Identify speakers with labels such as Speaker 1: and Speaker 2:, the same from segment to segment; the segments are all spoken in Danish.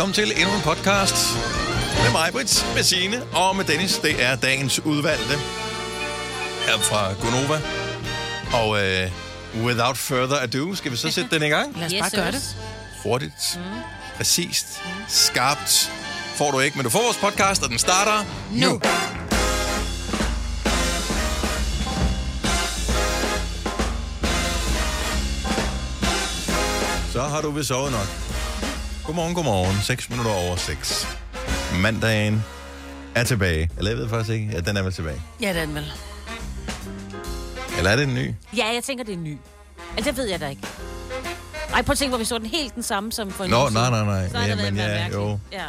Speaker 1: Velkommen til endnu en podcast med mig, Brits, med Signe og med Dennis. Det er dagens udvalgte her fra Gonova. Og øh, without further ado, skal vi så sætte den i gang?
Speaker 2: Lad os bare gøre det.
Speaker 1: Hurtigt, mm. præcist, skarpt. Får du ikke, men du får vores podcast, og den starter nu. nu. Så har du vist sovet nok. Godmorgen, godmorgen. 6 minutter over 6. Mandagen er tilbage. Eller jeg ved faktisk ikke. Ja, den er vel tilbage.
Speaker 2: Ja, den vel.
Speaker 1: Eller er det en ny?
Speaker 3: Ja, jeg tænker, det er en ny. Altså, det ved jeg da ikke. Ej, prøv at tænke, hvor vi så den helt den samme som for en
Speaker 1: Nå, nej, nej, nej.
Speaker 3: Så
Speaker 1: Ja, men ja,
Speaker 3: mærkeligt.
Speaker 1: jo.
Speaker 3: Ja.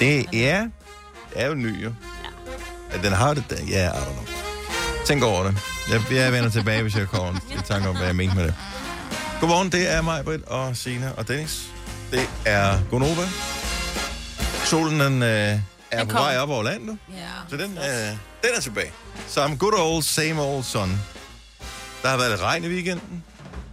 Speaker 1: Det det er jo ny, jo. Ja. Den har det, ja, I don't know. Tænk over det. Jeg, jeg vender tilbage, hvis jeg kommer i tanke om, hvad jeg mente med det. Godmorgen, det er mig, Britt, og Sina og Dennis. Det er Gonova. Solen, den øh, er på
Speaker 2: kommer.
Speaker 1: vej op over land nu.
Speaker 2: Ja.
Speaker 1: Så den, øh, den er tilbage. Som good old, same old sun. Der har været lidt regn i weekenden.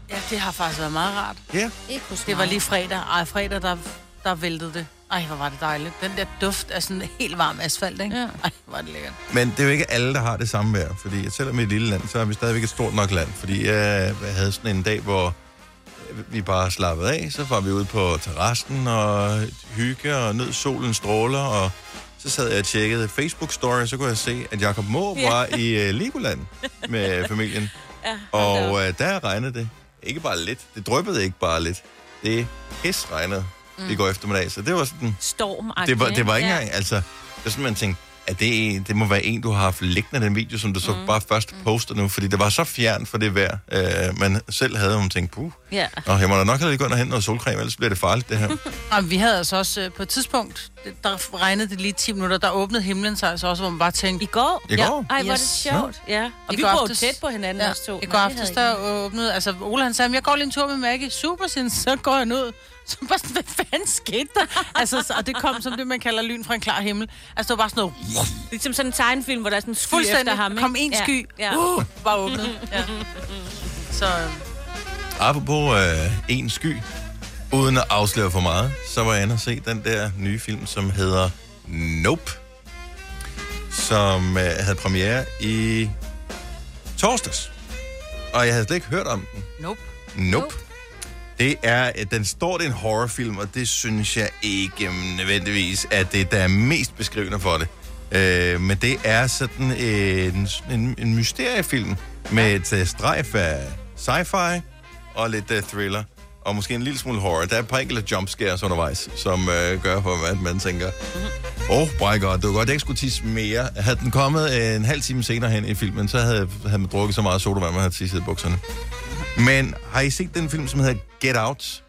Speaker 2: Ja, det har faktisk været meget rart.
Speaker 1: Ja.
Speaker 3: Ikke
Speaker 2: Det var lige fredag. Ej, fredag, der, der væltede det. Ej, hvor var det dejligt. Den der duft af sådan helt varm asfalt, ikke?
Speaker 3: Ja.
Speaker 2: Ej, hvor er det lækkert.
Speaker 1: Men det er jo ikke alle, der har det samme vejr, fordi selvom vi er et lille land, så er vi stadigvæk et stort nok land. Fordi jeg havde sådan en dag, hvor vi bare slappede af, så var vi ude på terrassen og hygge og nød solens stråler, og så sad jeg og tjekkede Facebook-story, så kunne jeg se, at Jacob Måb
Speaker 3: Ja.
Speaker 1: var i uh, Legoland med familien.
Speaker 3: Ja.
Speaker 1: Og uh, der regnede det. Ikke bare lidt. Det dryppede ikke bare lidt. Det pis regnede mm. i går eftermiddag. Så det var sådan...
Speaker 3: Storm
Speaker 1: Det var, det var ikke engang, altså, det er sådan, man tænkte, at det, en- det må være en, du har haft liggende den video, som du så bare først poster nu, fordi det var så fjern for det vejr, øh, man selv havde, og man tænkte, puh,
Speaker 3: Ja.
Speaker 1: Nå, jeg må da nok have lige gå ind og hente noget solcreme, ellers bliver det farligt, det her.
Speaker 2: Ej, vi havde altså også øh, på et tidspunkt, det- der regnede det lige 10 minutter, der åbnede himlen sig altså også, hvor man bare tænkte,
Speaker 3: I går?
Speaker 1: I går?
Speaker 3: Ej, hvor er det
Speaker 2: Yes.
Speaker 3: sjovt. Ja. Og
Speaker 2: I
Speaker 3: vi
Speaker 2: går aftes-
Speaker 3: tæt på hinanden,
Speaker 2: Ja,
Speaker 3: os to.
Speaker 2: I går aftes, der åbnede, altså Ole han sagde, jeg går lige en tur med Maggie, super sin, så går han ud. Så bare sådan, hvad fanden skete der? altså, så- og det kom som det, man kalder lyn fra en klar himmel. Altså, det var bare sådan noget,
Speaker 3: ikke- Ligesom sådan en tegnefilm, hvor der er sådan en sky
Speaker 2: fuldstændig,
Speaker 3: efter ham. ikke?
Speaker 2: kom en sky,
Speaker 3: Ja.
Speaker 2: Uh, bare åbnet. Ja. Så øh,
Speaker 1: Apropos øh, en sky, uden at afsløre for meget, så var jeg inde og se den der nye film, som hedder Nope, som øh, havde premiere i torsdags. Og jeg havde slet ikke hørt om den.
Speaker 2: nope.
Speaker 1: Nope. Det er, den står det er en horrorfilm, og det synes jeg ikke nødvendigvis, at det der er mest beskrivende for det. Øh, men det er sådan en, en, en mysteriefilm med et uh, strejf af sci-fi og lidt uh, thriller. Og måske en lille smule horror. Der er et par enkelte jumpscares undervejs, som uh, gør for, at man tænker, åh, oh my god, det var godt, jeg ikke skulle tisse mere. Havde den kommet øh, en halv time senere hen i filmen, så havde, havde man drukket så meget sodavand, man havde tisset i bukserne. Men har I set den film, som hedder Get Out?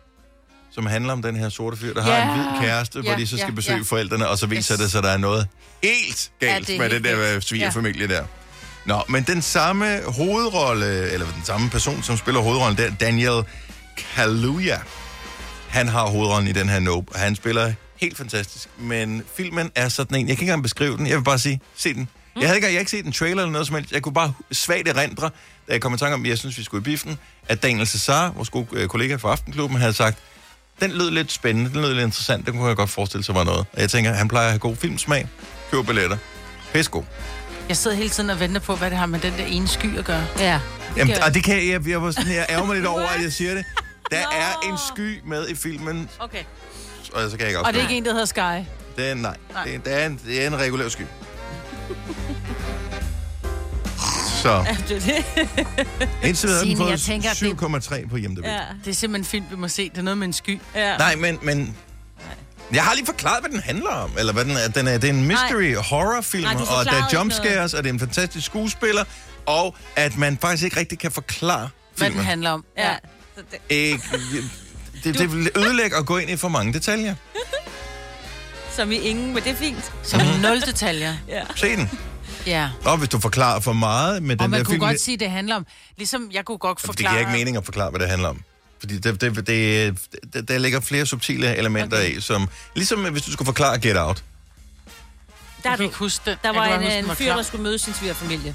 Speaker 1: Som handler om den her sorte fyr, der
Speaker 2: Ja.
Speaker 1: har en hvid kæreste, hvor
Speaker 2: Ja,
Speaker 1: de så skal
Speaker 2: ja,
Speaker 1: besøge
Speaker 2: ja.
Speaker 1: forældrene, og så viser
Speaker 2: Yes.
Speaker 1: det sig, at der er noget helt galt
Speaker 2: det er
Speaker 1: med den der øh, svigerfamilie der. Nå, men den samme hovedrolle, eller den samme person, som spiller hovedrollen der, Daniel Kaluuya, han har hovedrollen i den her Nope. Han spiller helt fantastisk, men filmen er sådan en, jeg kan ikke engang beskrive den, jeg vil bare sige, se den. Jeg havde ikke, jeg havde ikke set en trailer eller noget som helst. Jeg kunne bare svagt erindre, da jeg kom i tanke om, at jeg synes, vi skulle i biffen, at Daniel Cesar, vores gode øh, kollega fra Aftenklubben, havde sagt, den lød lidt spændende, den lød lidt interessant, den kunne jeg godt forestille sig var noget. Og jeg tænker, han plejer at have god filmsmag, køb billetter. Pæsko.
Speaker 2: Jeg sidder hele tiden og venter på, hvad det har med den der ene sky at gøre.
Speaker 3: Ja.
Speaker 1: Jamen,
Speaker 3: gør
Speaker 1: og det kan jeg, jeg, jeg, var sådan, jeg ærger mig lidt over, at jeg siger det. Der er en sky med i filmen,
Speaker 3: Okay.
Speaker 1: og så kan jeg ikke
Speaker 2: Og det er ikke en, der hedder Sky.
Speaker 1: Det er, nej,
Speaker 2: Nej.
Speaker 1: Det, er, det, er en, det er en regulær sky. Så
Speaker 3: Det er det.
Speaker 1: indtil videre har den
Speaker 2: Signe, jeg
Speaker 1: fået
Speaker 2: tænker, at det-
Speaker 1: 7,3 på IMDb.
Speaker 3: Ja.
Speaker 2: Det er simpelthen en film, vi må se. Det er noget med en sky.
Speaker 3: ja.
Speaker 1: Nej, men, men jeg har lige forklaret, hvad den handler om. Eller hvad den er. Den er, det er en mystery horror film,
Speaker 3: Nej, du
Speaker 1: og der er
Speaker 3: ikke
Speaker 1: jumpscares, og det er en fantastisk skuespiller, og at man faktisk ikke rigtig kan forklare
Speaker 2: Hvad den
Speaker 1: filmen.
Speaker 2: handler om.
Speaker 3: Ja.
Speaker 1: Ikke, det, det vil ødelægge at gå ind i for mange detaljer.
Speaker 3: Som i ingen, men det er fint.
Speaker 2: Som nul detaljer.
Speaker 3: Ja.
Speaker 1: Se den.
Speaker 2: Ja.
Speaker 1: Og hvis du forklarer for meget med
Speaker 2: Og
Speaker 1: den
Speaker 2: man
Speaker 1: der
Speaker 2: kunne
Speaker 1: film...
Speaker 2: godt sige, det handler om... Ligesom jeg kunne godt
Speaker 1: Det
Speaker 2: forklare...
Speaker 1: giver ikke mening at forklare, hvad det handler om. Fordi det, det, det, det, der ligger flere subtile elementer okay. i, som... Ligesom hvis du skulle forklare Get Out.
Speaker 3: Der, er
Speaker 2: Jeg kan
Speaker 3: du,
Speaker 2: ikke huske det.
Speaker 3: der var en,
Speaker 2: huske,
Speaker 3: en fyr,
Speaker 2: klar.
Speaker 3: der skulle møde sin svigerfamilie.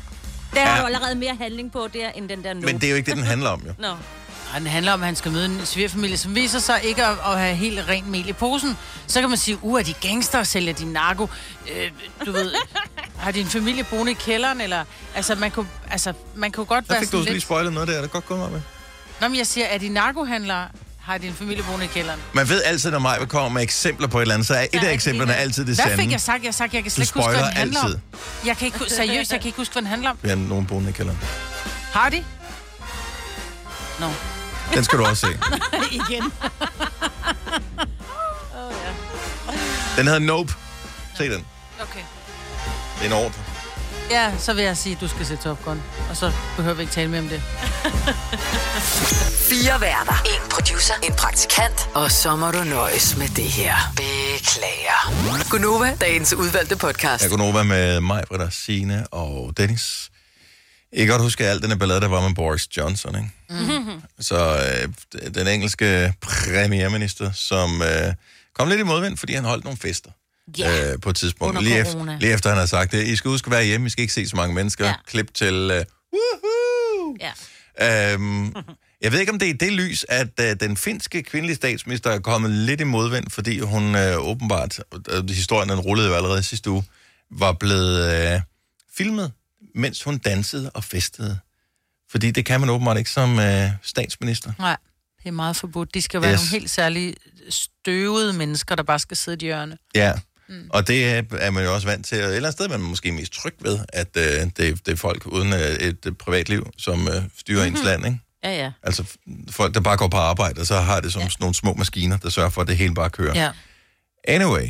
Speaker 3: Der
Speaker 1: Ja.
Speaker 3: er jo allerede mere handling på der, end den der nu.
Speaker 1: Men det er jo ikke det, den handler om, jo.
Speaker 3: Nå.
Speaker 2: Og den handler om, at han skal møde en svigerfamilie, som viser sig ikke at, at have helt rent mel i posen. Så kan man sige, uh, er de gangster, sælger de narko? Øh, du ved, har din familie boende i kælderen? Eller, altså, man kunne, altså, man kunne godt
Speaker 1: Der
Speaker 2: være
Speaker 1: fik du
Speaker 2: sådan
Speaker 1: lige
Speaker 2: lidt...
Speaker 1: spoilet noget der. Er det godt gået med?
Speaker 2: Nå, men jeg siger, er de narkohandlere? Har din familie boende i kælderen?
Speaker 1: Man ved altid, når mig kommer med eksempler på et eller andet, så er et af eksemplerne altid det
Speaker 2: Hvad
Speaker 1: sande.
Speaker 2: fik jeg sagt? Jeg sagt, jeg kan slet ikke huske, hvad den handler
Speaker 1: altid.
Speaker 2: om. Jeg kan ikke, seriøst, jeg kan ikke huske, hvad den handler om.
Speaker 1: Vi har nogen boende i kælderen.
Speaker 2: Har de? Nå.
Speaker 1: Den skal du også se.
Speaker 2: Igen.
Speaker 1: Den hedder Nope. Se den.
Speaker 2: Okay.
Speaker 1: Det er en ordre.
Speaker 2: Ja, så vil jeg sige, at du skal se Top Gun. Og så behøver vi ikke tale mere om det.
Speaker 4: Fire værter. En producer. En praktikant. Og så må du nøjes med det her. Beklager. Gunova, dagens udvalgte podcast.
Speaker 1: Jeg går over med mig, Britta, Signe og Dennis. I kan godt huske alt den her ballade, der var med Boris Johnson, ikke? Mm-hmm. Så øh, den engelske premierminister, som øh, kom lidt i modvind, fordi han holdt nogle fester.
Speaker 3: Ja.
Speaker 1: Øh, på et tidspunkt. Lige, efter, lige efter han har sagt det. I skal huske at være hjemme, I skal ikke se så mange mennesker.
Speaker 3: Ja.
Speaker 1: Klip til... Øh, woohoo!
Speaker 3: Ja.
Speaker 1: Øhm, jeg ved ikke, om det er det lys, at øh, den finske kvindelige statsminister er kommet lidt i modvind, fordi hun øh, åbenbart, øh, historien den rullede jo allerede sidste uge, var blevet øh, filmet, mens hun dansede og festede. Fordi det kan man åbenbart ikke som øh, statsminister.
Speaker 2: Nej, det er meget forbudt. De skal være
Speaker 1: Yes.
Speaker 2: nogle helt særlige støvede mennesker, der bare skal sidde i hjørne.
Speaker 1: Ja, mm. og det er, man jo også vant til. Og et eller andet sted er man måske mest tryg ved, at øh, det, det er folk uden øh, et øh, privatliv, som øh, styrer mm-hmm. ens land, ikke?
Speaker 3: Ja, ja.
Speaker 1: Altså folk, der bare går på arbejde, og så har det som ja. nogle små maskiner, der sørger for, at det hele bare kører.
Speaker 2: Ja.
Speaker 1: Anyway,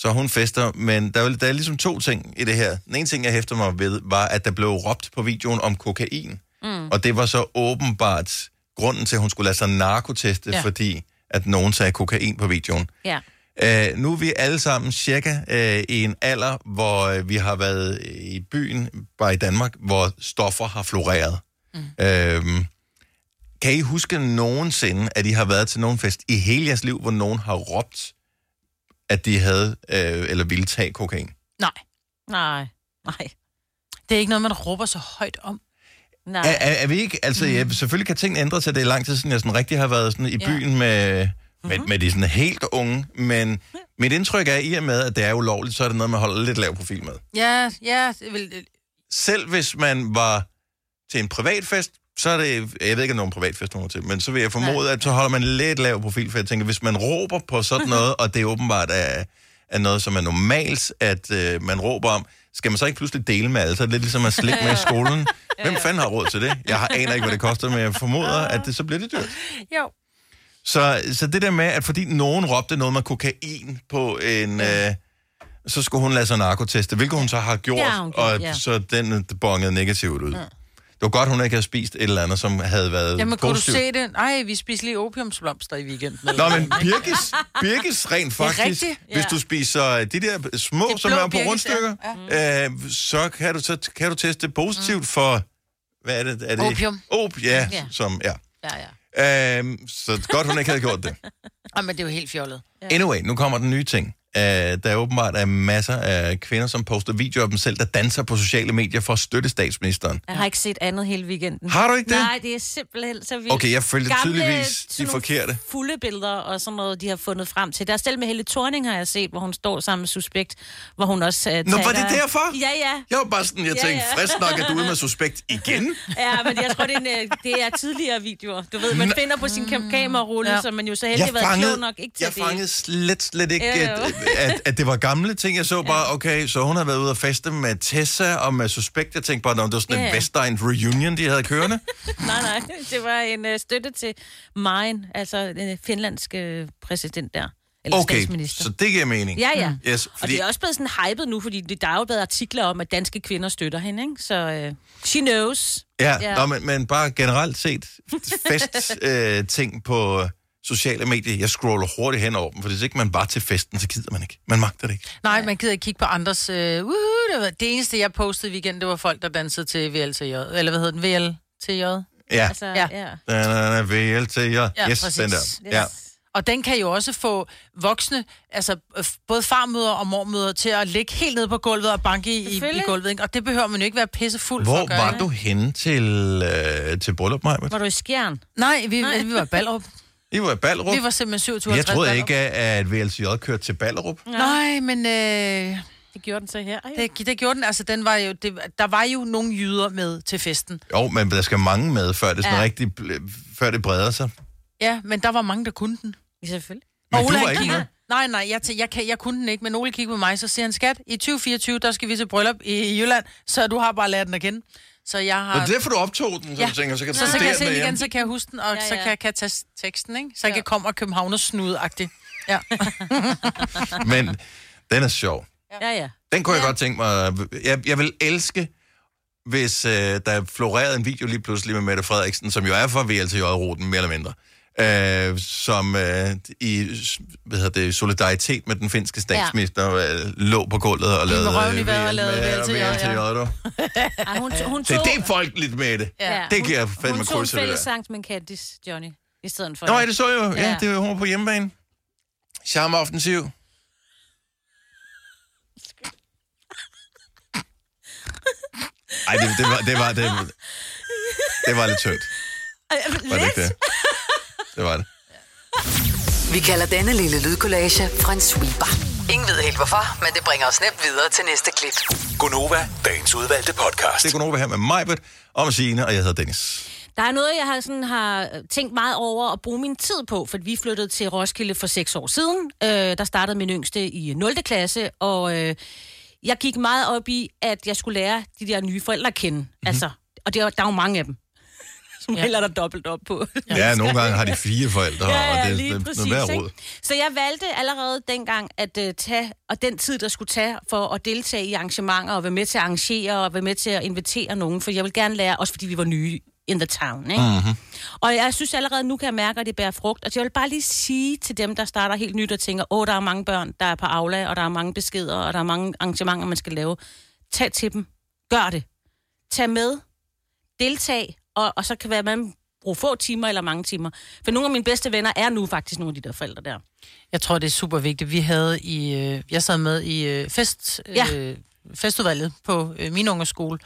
Speaker 1: så hun fester, men der er, der er ligesom to ting i det her. Den ene ting, jeg hæfter mig ved, var, at der blev råbt på videoen om kokain. Mm. Og det var så åbenbart grunden til, at hun skulle lade sig narkoteste, ja. Fordi at nogen sagde kokain på videoen.
Speaker 3: Ja.
Speaker 1: Uh, nu er vi alle sammen cirka uh, i en alder, hvor uh, vi har været i byen, bare i Danmark, hvor stoffer har floreret. Mm. Uh, kan I huske nogensinde, at I har været til nogen fest i hele jeres liv, hvor nogen har råbt, at de havde øh, eller ville tage kokain?
Speaker 2: Nej,
Speaker 3: Nej. Nej.
Speaker 2: det er ikke noget, man råber så højt om.
Speaker 3: Nej.
Speaker 1: Er, er, er vi ikke, altså mm. ja, selvfølgelig kan tingene ændre sig, det er lang tid siden, jeg sådan rigtig har været sådan i
Speaker 2: Ja.
Speaker 1: byen med, med, med de sådan helt unge, men mit indtryk er, i og med, at det er ulovligt, så er det noget, man holder lidt lav profil med.
Speaker 2: Ja, ja, vil,
Speaker 1: Selv hvis man var til en privatfest, så er det, jeg ved ikke, om nogen privatfest nogen til, men så vil jeg formode, at så holder man lidt lav profil, for jeg tænker, hvis man råber på sådan noget, og det er åbenbart er, er noget, som er normalt, at øh, man råber om, skal man så ikke pludselig dele med alle? Så er det lidt ligesom at slikke med i skolen. Hvem fanden har råd til det? Jeg har aner ikke, hvad det koster, men jeg formoder, at det så bliver det dyrt.
Speaker 2: jo.
Speaker 1: Så, så det der med, at fordi nogen råbte noget med kokain på en... Øh, så skulle hun lade sig narkoteste, hvilket hun så har gjort,
Speaker 3: Ja, gjorde,
Speaker 1: og
Speaker 3: ja.
Speaker 1: så den bongede negativt ud. Det var godt, hun ikke havde spist et eller andet, som havde været
Speaker 2: Jamen, kunne du
Speaker 1: positivt.
Speaker 2: se det? Nej, vi spiste lige opiumsblomster i weekenden.
Speaker 1: Nå, men Birkes, Birkes rent faktisk,
Speaker 2: rigtigt,
Speaker 1: hvis du spiser de der små, som er på
Speaker 2: birkes,
Speaker 1: rundstykker, ja. øh, så, kan du, så kan du teste positivt mm. for, hvad er det? Er det?
Speaker 2: Opium.
Speaker 1: Op, ja,
Speaker 3: Ja.
Speaker 1: som, ja.
Speaker 2: Ja, ja.
Speaker 1: Øhm, så godt, hun ikke havde gjort det.
Speaker 2: Ej, men det er jo helt fjollet.
Speaker 1: Anyway, nu kommer den nye ting. Uh, der er åbenbart er masser af kvinder, som poster videoer af dem selv, der danser på sociale medier for at støtte statsministeren.
Speaker 3: Jeg har ikke set andet hele weekenden.
Speaker 1: Har du ikke det?
Speaker 3: Nej, det er simpelthen så vildt.
Speaker 1: Okay, jeg følger
Speaker 3: Gamle,
Speaker 1: tydeligvis de forkerte.
Speaker 3: fulde billeder og sådan noget, de har fundet frem til. Der er selv med Helle Thorning, har jeg set, hvor hun står sammen med Suspekt, hvor hun også uh,
Speaker 1: Nå, var det derfor?
Speaker 3: Ja, ja.
Speaker 1: Jeg var bare sådan, jeg
Speaker 3: Ja,
Speaker 1: tænkte,
Speaker 3: ja.
Speaker 1: frisk nok, at du er ude med suspekt igen.
Speaker 3: Ja, men jeg tror, det er, en, øh, det er tidligere videoer. Du ved, man
Speaker 1: Nå.
Speaker 3: finder på sin kam- kamerarulle,
Speaker 2: Ja.
Speaker 3: som man jo så heldig har været klog nok ikke til
Speaker 1: jeg fangede slet, slet ikke,
Speaker 3: jo.
Speaker 1: At, at, det var gamle ting. Jeg så bare, okay, så hun har været ude og feste med Tessa og med Suspekt. Jeg tænkte bare, det var sådan en
Speaker 3: Ja.
Speaker 1: Vestegn reunion, de havde kørende.
Speaker 3: Nej, nej, det var en uh, støtte til Marin, altså den finlandske præsident der. Eller
Speaker 1: Okay,
Speaker 3: statsminister.
Speaker 1: så det giver mening.
Speaker 3: Ja, ja.
Speaker 1: Yes,
Speaker 3: Og
Speaker 1: fordi,
Speaker 3: det er også blevet sådan hypet nu, fordi det- der er jo blevet artikler om, at danske kvinder støtter hende, ikke? Så uh, she knows.
Speaker 1: ja,
Speaker 3: ja.
Speaker 1: Nå, men, men bare generelt set, fest øh, ting på sociale medier, jeg scroller hurtigt hen over dem, for hvis ikke man var til festen, så gider man ikke. Man magter det ikke.
Speaker 2: Nej, man gider ikke kigge på andres... Øh, uh, det, var, det eneste, jeg postede i weekenden, det var folk, der dansede til VLTJ. Eller hvad hedder den? VLTJ?
Speaker 1: Ja,
Speaker 3: Altså,
Speaker 2: Ja.
Speaker 3: ja.
Speaker 1: den er VLT, ja. Yes,
Speaker 2: præcis.
Speaker 1: den der.
Speaker 3: Yes.
Speaker 1: Ja.
Speaker 2: Og den kan jo også få voksne, altså både farmøder og mormøder, til at ligge helt nede på gulvet og banke i, i, gulvet. Ikke? Og det behøver man jo ikke være pissefuld for
Speaker 1: Hvor
Speaker 2: at gøre.
Speaker 1: var
Speaker 2: ikke?
Speaker 1: du henne til, øh, til bryllup, Maja?
Speaker 3: Var du i skjern?
Speaker 2: Nej, vi, Nej. vi var i Ballerup.
Speaker 1: I var i Ballerup?
Speaker 2: Vi var simpelthen 27
Speaker 1: Jeg troede ikke, at VLCJ kørte til Ballerup.
Speaker 2: Nej, men øh,
Speaker 3: Det gjorde den så her. Ja.
Speaker 2: det, det gjorde den. Altså, den var jo, det, der var jo nogle jyder med til festen.
Speaker 1: Jo, men der skal mange med, før det, sådan
Speaker 3: Ja.
Speaker 1: ja. rigtig, før det breder sig.
Speaker 2: Ja, men der var mange, der kunne den.
Speaker 3: Ja, Selvfølgelig.
Speaker 1: Men
Speaker 2: Og
Speaker 1: du
Speaker 2: Ole,
Speaker 1: var
Speaker 2: han
Speaker 1: ikke med.
Speaker 2: Nej, nej, jeg, jeg, kan, jeg kunne den ikke, men Ole kiggede på mig, så siger han, skat, i 2024, der skal vi til bryllup i Jylland, så du har bare lært den at kende. Så jeg har...
Speaker 1: Og det er derfor, du optog den, så
Speaker 2: Ja.
Speaker 1: du tænker, så kan du
Speaker 2: så, så kan jeg se den igen, så kan jeg huske den, og
Speaker 3: Ja,
Speaker 2: så
Speaker 3: ja.
Speaker 2: kan jeg kan tage teksten, ikke? Så jeg
Speaker 3: Ja.
Speaker 2: kan komme og københavner snudagtigt. Ja.
Speaker 1: Men den er sjov.
Speaker 3: Ja, ja.
Speaker 1: Den kunne jeg godt tænke mig. Jeg, jeg vil elske, hvis øh, der florerede en video lige pludselig med Mette Frederiksen, som jo er fra VLTJ-ruten, mere eller mindre, øh, som øh, i hvad hedder det, solidaritet med den finske statsminister ja. øh, lå på gulvet og lavede
Speaker 2: røven i vejret og lavede
Speaker 1: med-
Speaker 2: VLTJ, ja.
Speaker 3: Ej, hun, hun
Speaker 1: Det er
Speaker 3: tog,
Speaker 1: det folkeligt med det.
Speaker 2: Ja.
Speaker 1: Det giver fandme
Speaker 3: hun tog en fælles sang med Candice, Johnny, i stedet for.
Speaker 1: Nå, ja, det så jeg jo. Ja,
Speaker 3: Ja.
Speaker 1: det var hun på hjemmebane. Charme offensiv. Ej, det, det, var, det, var, det, det var lidt tyndt. Var det ikke det? Det var det.
Speaker 4: Vi kalder denne lille lydkollage en sweeper. Ingen ved helt hvorfor, men det bringer os nemt videre til næste klip.
Speaker 5: Gonova, dagens udvalgte podcast.
Speaker 1: Det kunne over her med Majbet og med Signe, og jeg hedder Dennis.
Speaker 3: Der er noget, jeg har, sådan, har tænkt meget over at bruge min tid på, for vi flyttede til Roskilde for seks år siden. Øh, der startede min yngste i 0. klasse, og øh, jeg gik meget op i, at jeg skulle lære de der nye forældre at kende. Mm-hmm. Altså, og det, er- der er jo mange af dem, som ja. heller der dobbelt op på.
Speaker 1: Ja, nogle gange har de fire forældre,
Speaker 3: Ja,
Speaker 1: og
Speaker 3: ja,
Speaker 1: det,
Speaker 3: lige
Speaker 1: det,
Speaker 3: præcis.
Speaker 1: det er råd.
Speaker 3: Så jeg valgte allerede dengang at uh, tage, og den tid, der skulle tage for at deltage i arrangementer, og være med til at arrangere, og være med til at invitere nogen, for jeg vil gerne lære, også fordi vi var nye in the town. Ikke? Mm-hmm. Og jeg synes allerede, nu kan jeg mærke, at det bærer frugt. Og jeg vil bare lige sige til dem, der starter helt nyt og tænker, åh, der er mange børn, der er på Aula, og der er mange beskeder, og der er mange arrangementer, man skal lave. Tag til dem. Gør det. Tag med. Deltag. Og, og så kan være, man bruge få timer eller mange timer. For nogle af mine bedste venner er nu faktisk nogle af de der forældre der.
Speaker 2: Jeg tror, det er super vigtigt. Vi havde i... Øh, jeg sad med i øh, fest, øh,
Speaker 3: Ja.
Speaker 2: festudvalget på øh, min unge skole.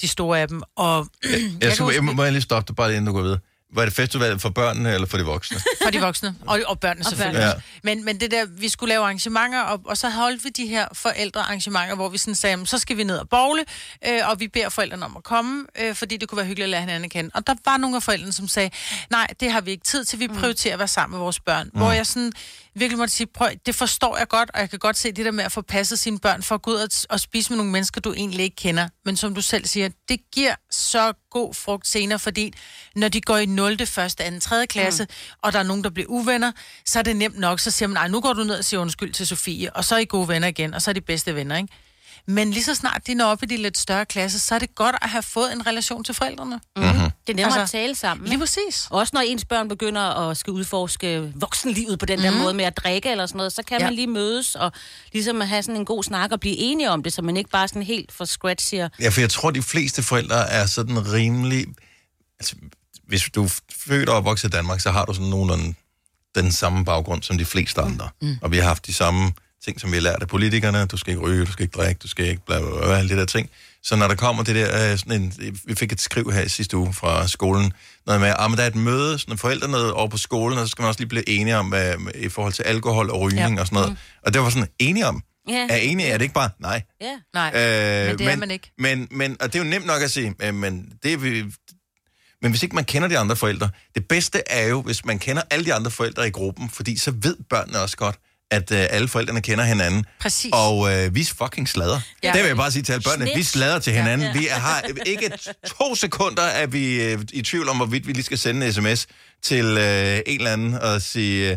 Speaker 2: De store af dem. Og
Speaker 1: Jeg,
Speaker 2: kan
Speaker 1: skal,
Speaker 2: huske-
Speaker 1: jeg, må, må jeg lige stoppe dig bare lige, inden du går videre. Var det festival for børnene eller for de voksne?
Speaker 2: For de voksne. Og, og børnene selvfølgelig.
Speaker 1: børnene.
Speaker 2: Ja. Men, men det der, vi skulle lave arrangementer, og, og så holdt vi de her forældrearrangementer, hvor vi sådan sagde, "Jamen, så skal vi ned og bogle, øh, og vi beder forældrene om at komme, øh, fordi det kunne være hyggeligt at lære hinanden kende. Og der var nogle af forældrene, som sagde, nej, det har vi ikke tid til, vi prioriterer at være sammen med vores børn. Mm. Hvor jeg sådan virkelig måtte sige, prøv, det forstår jeg godt, og jeg kan godt se det der med at få passet sine børn for at gå ud og, og spise med nogle mennesker, du egentlig ikke kender. Men som du selv siger, det giver så god frugt senere, fordi når de går i 0., 1., 2., 3. klasse, mm. og der er nogen, der bliver uvenner, så er det nemt nok. Så siger man, nej, nu går du ned og siger undskyld til Sofie, og så er I gode venner igen, og så er de bedste venner, ikke? Men lige så snart de når op i de lidt større klasser, så er det godt at have fået en relation til forældrene.
Speaker 3: Mm-hmm. Det er nemmere
Speaker 2: Altså,
Speaker 3: at tale sammen.
Speaker 2: Lige
Speaker 3: Ikke?
Speaker 2: præcis.
Speaker 3: Også når ens børn begynder at skal udforske voksenlivet på den der måde med at drikke eller sådan noget, så kan
Speaker 2: Ja.
Speaker 3: man lige mødes og ligesom have sådan en god snak og blive enige om det, så man ikke bare sådan helt fra scratch siger,
Speaker 1: Ja, for jeg tror, de fleste forældre er sådan rimelig... Altså, hvis du er født og opvokset i Danmark, så har du sådan nogenlunde den samme baggrund som de fleste andre. Mm. Og vi har haft de samme ting, som vi har lært af politikerne. Du skal ikke ryge, du skal ikke drikke, du skal ikke bla, bla, bla, alle de der ting. Så når der kommer det der, øh, sådan en, vi fik et skriv her i sidste uge fra skolen, noget med, at der er et møde, sådan forældre noget over på skolen, og så skal man også lige blive enige om, hvad, i forhold til alkohol og rygning
Speaker 2: Ja.
Speaker 1: og sådan noget. Mm. Og det var sådan, enige om.
Speaker 3: Ja.
Speaker 1: Er enige, er det ikke bare, nej.
Speaker 3: ja,
Speaker 2: Nej,
Speaker 1: Øh,
Speaker 2: men det er man ikke.
Speaker 1: Men, men, og det er jo nemt nok at sige, øh, men, det vi, men hvis ikke man kender de andre forældre, det bedste er jo, hvis man kender alle de andre forældre i gruppen, fordi så ved børnene også godt, at øh, alle forældrene kender hinanden.
Speaker 2: Præcis.
Speaker 1: Og øh, vi fucking sladder. Ja. Det vil jeg bare sige til alle børnene.
Speaker 3: Snit.
Speaker 1: Vi slader til hinanden. Ja.
Speaker 3: ja.
Speaker 1: Vi har ikke to sekunder, at vi øh, i tvivl om, hvorvidt vi lige skal sende en sms til øh, en eller anden og sige... Øh,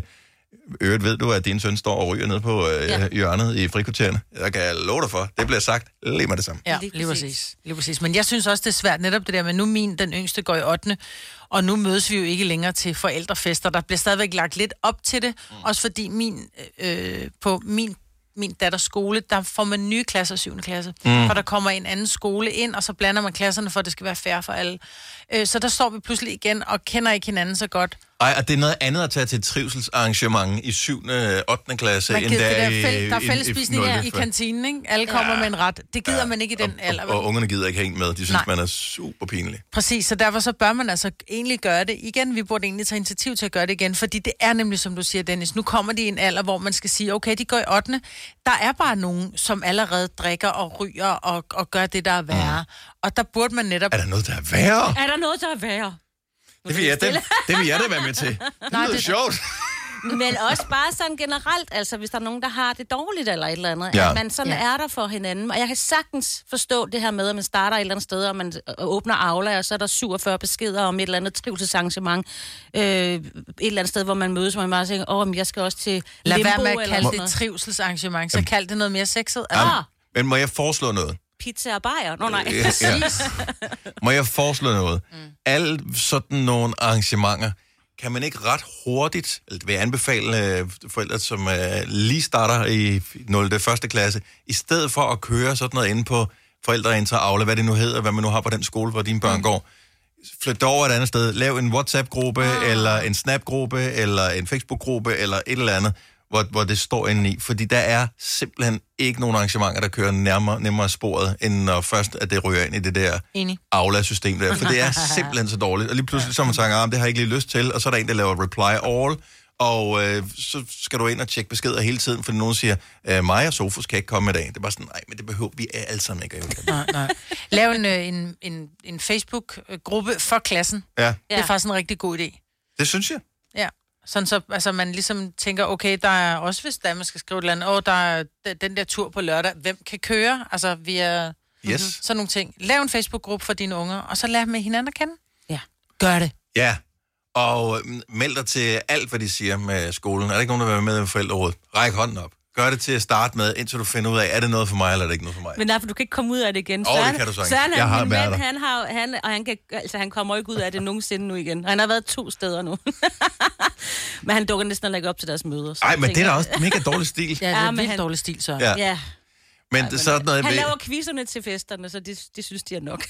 Speaker 1: Øvrigt ved du, at din søn står og ryger ned på øh, ja. Hjørnet i frikvartererne. Der kan jeg love dig for. Det bliver sagt lige med det samme.
Speaker 2: Ja,
Speaker 3: Lige
Speaker 2: præcis. lige præcis. Men jeg synes også, det er svært netop det der med, nu min, den yngste, går i 8. Og nu mødes vi jo ikke længere til forældrefester. Der bliver stadigvæk lagt lidt op til det. Mm. Også fordi min, øh, på min, min datters skole, der får man nye klasser i 7. klasse. Mm. For der kommer en anden skole ind, og så blander man klasserne, for at det skal være fair for alle. Øh, så der står vi pludselig igen og kender ikke hinanden så godt.
Speaker 1: Ej, og det er noget andet at tage til et trivselsarrangement i 7. og 8. klasse,
Speaker 2: Man
Speaker 1: end
Speaker 2: det der,
Speaker 1: i-
Speaker 2: fæl, der er
Speaker 1: i- i
Speaker 2: fællesspisning i, i
Speaker 1: 0.
Speaker 2: kantinen, ikke? Alle kommer med en ret. Det gider man ikke i den alder.
Speaker 1: og, og ungerne gider ikke en med. De synes,
Speaker 2: Nej.
Speaker 1: man er super pinlig.
Speaker 2: Præcis, så derfor så bør man altså egentlig gøre det igen. Vi burde egentlig tage initiativ til at gøre det igen, fordi det er nemlig, som du siger, Dennis, nu kommer de i en alder, hvor man skal sige, okay, de går i 8. Der er bare nogen, som allerede drikker og ryger og, og gør det, der er værre. Og der burde man netop...
Speaker 1: Er der noget, der er værre?
Speaker 3: Er der noget, der er værre?
Speaker 1: Det vil jeg, det, det vil jeg da være med til. Det
Speaker 2: Nej,
Speaker 1: lyder
Speaker 2: det-
Speaker 1: sjovt.
Speaker 3: Men også bare sådan generelt, altså hvis der er nogen, der har det dårligt eller et eller andet,
Speaker 1: Ja.
Speaker 3: ja. at man sådan
Speaker 2: Ja.
Speaker 3: ja. er der for hinanden. Og jeg kan sagtens forstå det her med, at man starter et eller andet sted, og man øh, åbner Aula, og så er der 47 beskeder om et eller andet trivselsarrangement. Øh, et eller andet sted, hvor man mødes, hvor man bare tænker, åh, men jeg skal også til
Speaker 2: Lad
Speaker 3: limbo
Speaker 2: være med at kalde det trivselsarrangement, så kald det noget mere sexet.
Speaker 3: Ah,
Speaker 2: Altså,
Speaker 1: Men må jeg foreslå noget?
Speaker 3: Pizza og bajer. Nå nej.
Speaker 1: Ja, ja. Må jeg foreslå noget? Mm. Alle sådan nogle arrangementer, kan man ikke ret hurtigt, eller vil jeg anbefale øh, forældre, som øh, lige starter i 0. første klasse, i stedet for at køre sådan noget inde på forældreintra Aula, hvad det nu hedder, hvad man nu har på den skole, hvor dine børn mm. går, flyt over et andet sted, lav en WhatsApp-gruppe, ah. eller en Snap-gruppe, eller en Facebook-gruppe, eller et eller andet, hvor, hvor det står inde i. Fordi der er simpelthen ikke nogen arrangementer, der kører nærmere, nemmere sporet, end når først at det ryger ind i det der
Speaker 2: Enig.
Speaker 1: Aula-system der. For det er simpelthen så dårligt. Og lige pludselig så man tænker, ah, det har jeg ikke lige lyst til, og så er der en, der laver reply all, og øh, så skal du ind og tjekke beskeder hele tiden, fordi nogen siger, øh, mig og Sofus kan ikke komme i dag. Det er bare sådan, nej, men det behøver vi er alle sammen ikke. at
Speaker 2: nej, nej. Lav en, øh, en, en, en Facebook-gruppe for klassen.
Speaker 1: Ja.
Speaker 2: Det er faktisk en rigtig god idé.
Speaker 1: det synes jeg.
Speaker 2: Ja. Sådan så altså, man ligesom tænker, okay, der er også hvis der man skal skrive et eller andet, åh, der er den der tur på lørdag, hvem kan køre? Altså, vi er
Speaker 1: Yes.
Speaker 2: sådan nogle ting. Lav en Facebook-gruppe for dine unger, og så lær dem med hinanden at kende.
Speaker 3: Ja.
Speaker 2: Gør det.
Speaker 1: Ja, og øh, meld dig til alt, hvad de siger med skolen. Er der ikke nogen, der vil være med i forældrerådet? Ræk hånden op. Gør det til at starte med, indtil du finder ud af, er det noget for mig, eller er det ikke noget for mig?
Speaker 3: Men nej, for du kan ikke komme ud af det igen.
Speaker 1: Åh, det
Speaker 3: Søren-
Speaker 1: kan du sagtens.
Speaker 3: Søren,
Speaker 1: Jeg
Speaker 3: han,
Speaker 1: har
Speaker 3: min mand, han har, han, og han, kan, altså, han kommer ikke ud af det nogensinde nu igen. Og han har været to steder nu. men han dukker næsten ikke op til deres møder. så
Speaker 1: Nej, men det er da også mega dårlig stil.
Speaker 2: Ja, det er
Speaker 3: Ja,
Speaker 2: vildt
Speaker 3: han-
Speaker 2: dårlig stil, så.
Speaker 1: Ja.
Speaker 3: Ja,
Speaker 1: Men det er sådan noget,
Speaker 3: han
Speaker 1: med,
Speaker 3: laver quizzerne til festerne, så det, det synes de er nok.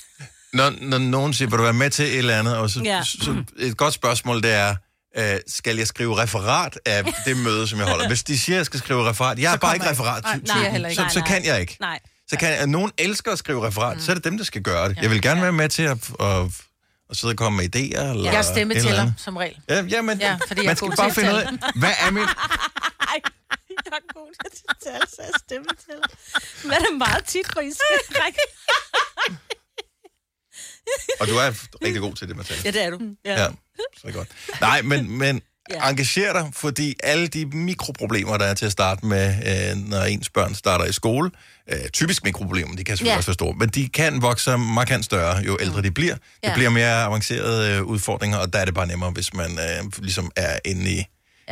Speaker 1: når, når nogen siger, vil du være med til et eller andet, og så, ja.
Speaker 3: Ja.
Speaker 1: så et godt spørgsmål, det er, øh, skal jeg skrive referat af det møde, som jeg holder? Hvis de siger, at jeg skal skrive referat, jeg er bare ikke referat.
Speaker 2: Nej, er.
Speaker 1: Så, så kan jeg ikke.
Speaker 3: Nej.
Speaker 1: Så kan jeg, nogen elsker at skrive referat, mm. så er det dem, der skal gøre det. Jeg vil gerne være med til at, at, at sidde og komme med idéer. Eller
Speaker 2: Jeg er stemmetæller, som regel.
Speaker 1: Ja, ja, men
Speaker 2: Ja, fordi
Speaker 1: man
Speaker 2: er
Speaker 1: skal bare finde ud af, hvad er min...
Speaker 3: Jeg er god til at tale, så jeg stemme til. Men er det meget tit, hvor I skal?
Speaker 1: Og du er rigtig god til det, Mathilde.
Speaker 3: Ja, det er du. Ja.
Speaker 1: Ja, så er det godt. Nej, men, men
Speaker 3: Ja.
Speaker 1: engager dig, fordi alle de mikroproblemer, der er til at starte med, øh, når ens børn starter i skole, øh, typisk mikroproblemer, de kan selvfølgelig
Speaker 3: Ja.
Speaker 1: også være store, men de kan vokse markant større, jo ældre de bliver. Det
Speaker 3: Ja.
Speaker 1: bliver mere avancerede øh, udfordringer, og der er det bare nemmere, hvis man øh, ligesom er inde i,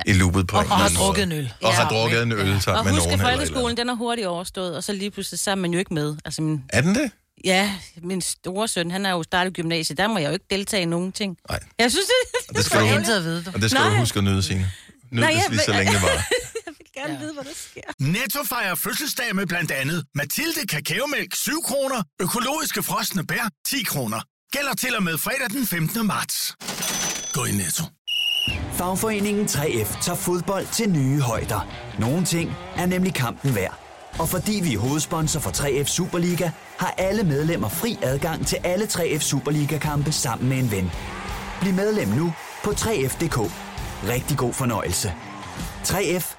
Speaker 1: i loopet på
Speaker 2: Og,
Speaker 1: en
Speaker 2: og har drukket en øl.
Speaker 1: Og har
Speaker 3: Ja.
Speaker 1: drukket en øl sammen
Speaker 3: Og
Speaker 1: med
Speaker 3: husk,
Speaker 1: nogen.
Speaker 3: at
Speaker 1: eller et eller
Speaker 3: folkeskolen, den er hurtigt overstået, og så lige pludselig, så er man jo ikke med. Altså, min,
Speaker 1: Er den det?
Speaker 3: Ja, min store søn, han er jo startet i gymnasiet, der må jeg jo ikke deltage i nogen ting.
Speaker 1: Nej.
Speaker 3: Jeg synes, det,
Speaker 1: det
Speaker 2: Du
Speaker 1: skal du,
Speaker 2: at vide, du.
Speaker 1: og det skal du
Speaker 3: Nej.
Speaker 1: huske at nyde, Signe. Nyd
Speaker 3: Nej,
Speaker 1: det
Speaker 3: jeg
Speaker 1: lige så længe det var.
Speaker 3: jeg vil gerne ja. vide, hvad der sker.
Speaker 6: Netto fejrer fødselsdag med blandt andet Mathilde Kakaomælk 7 kroner, økologiske frosne bær 10 kroner. Gælder til og med fredag den 15. marts. Gå i Netto.
Speaker 7: Fagforeningen 3F tager fodbold til nye højder. Nogle ting er nemlig kampen værd. Og fordi vi er hovedsponsor for 3F Superliga, har alle medlemmer fri adgang til alle 3F Superliga-kampe sammen med en ven. Bliv medlem nu på 3F.dk. Rigtig god fornøjelse. 3F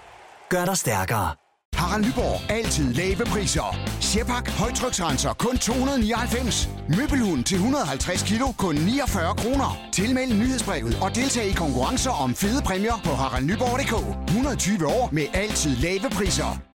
Speaker 7: gør dig stærkere.
Speaker 8: Harald Nyborg. Altid lave priser. Sjehpak. Højtryksrenser. Kun 299. Møbelhund til 150 kilo. Kun 49 kroner. Tilmeld nyhedsbrevet og deltag i konkurrencer om fede præmier på haraldnyborg.dk. 120 år med altid lave priser.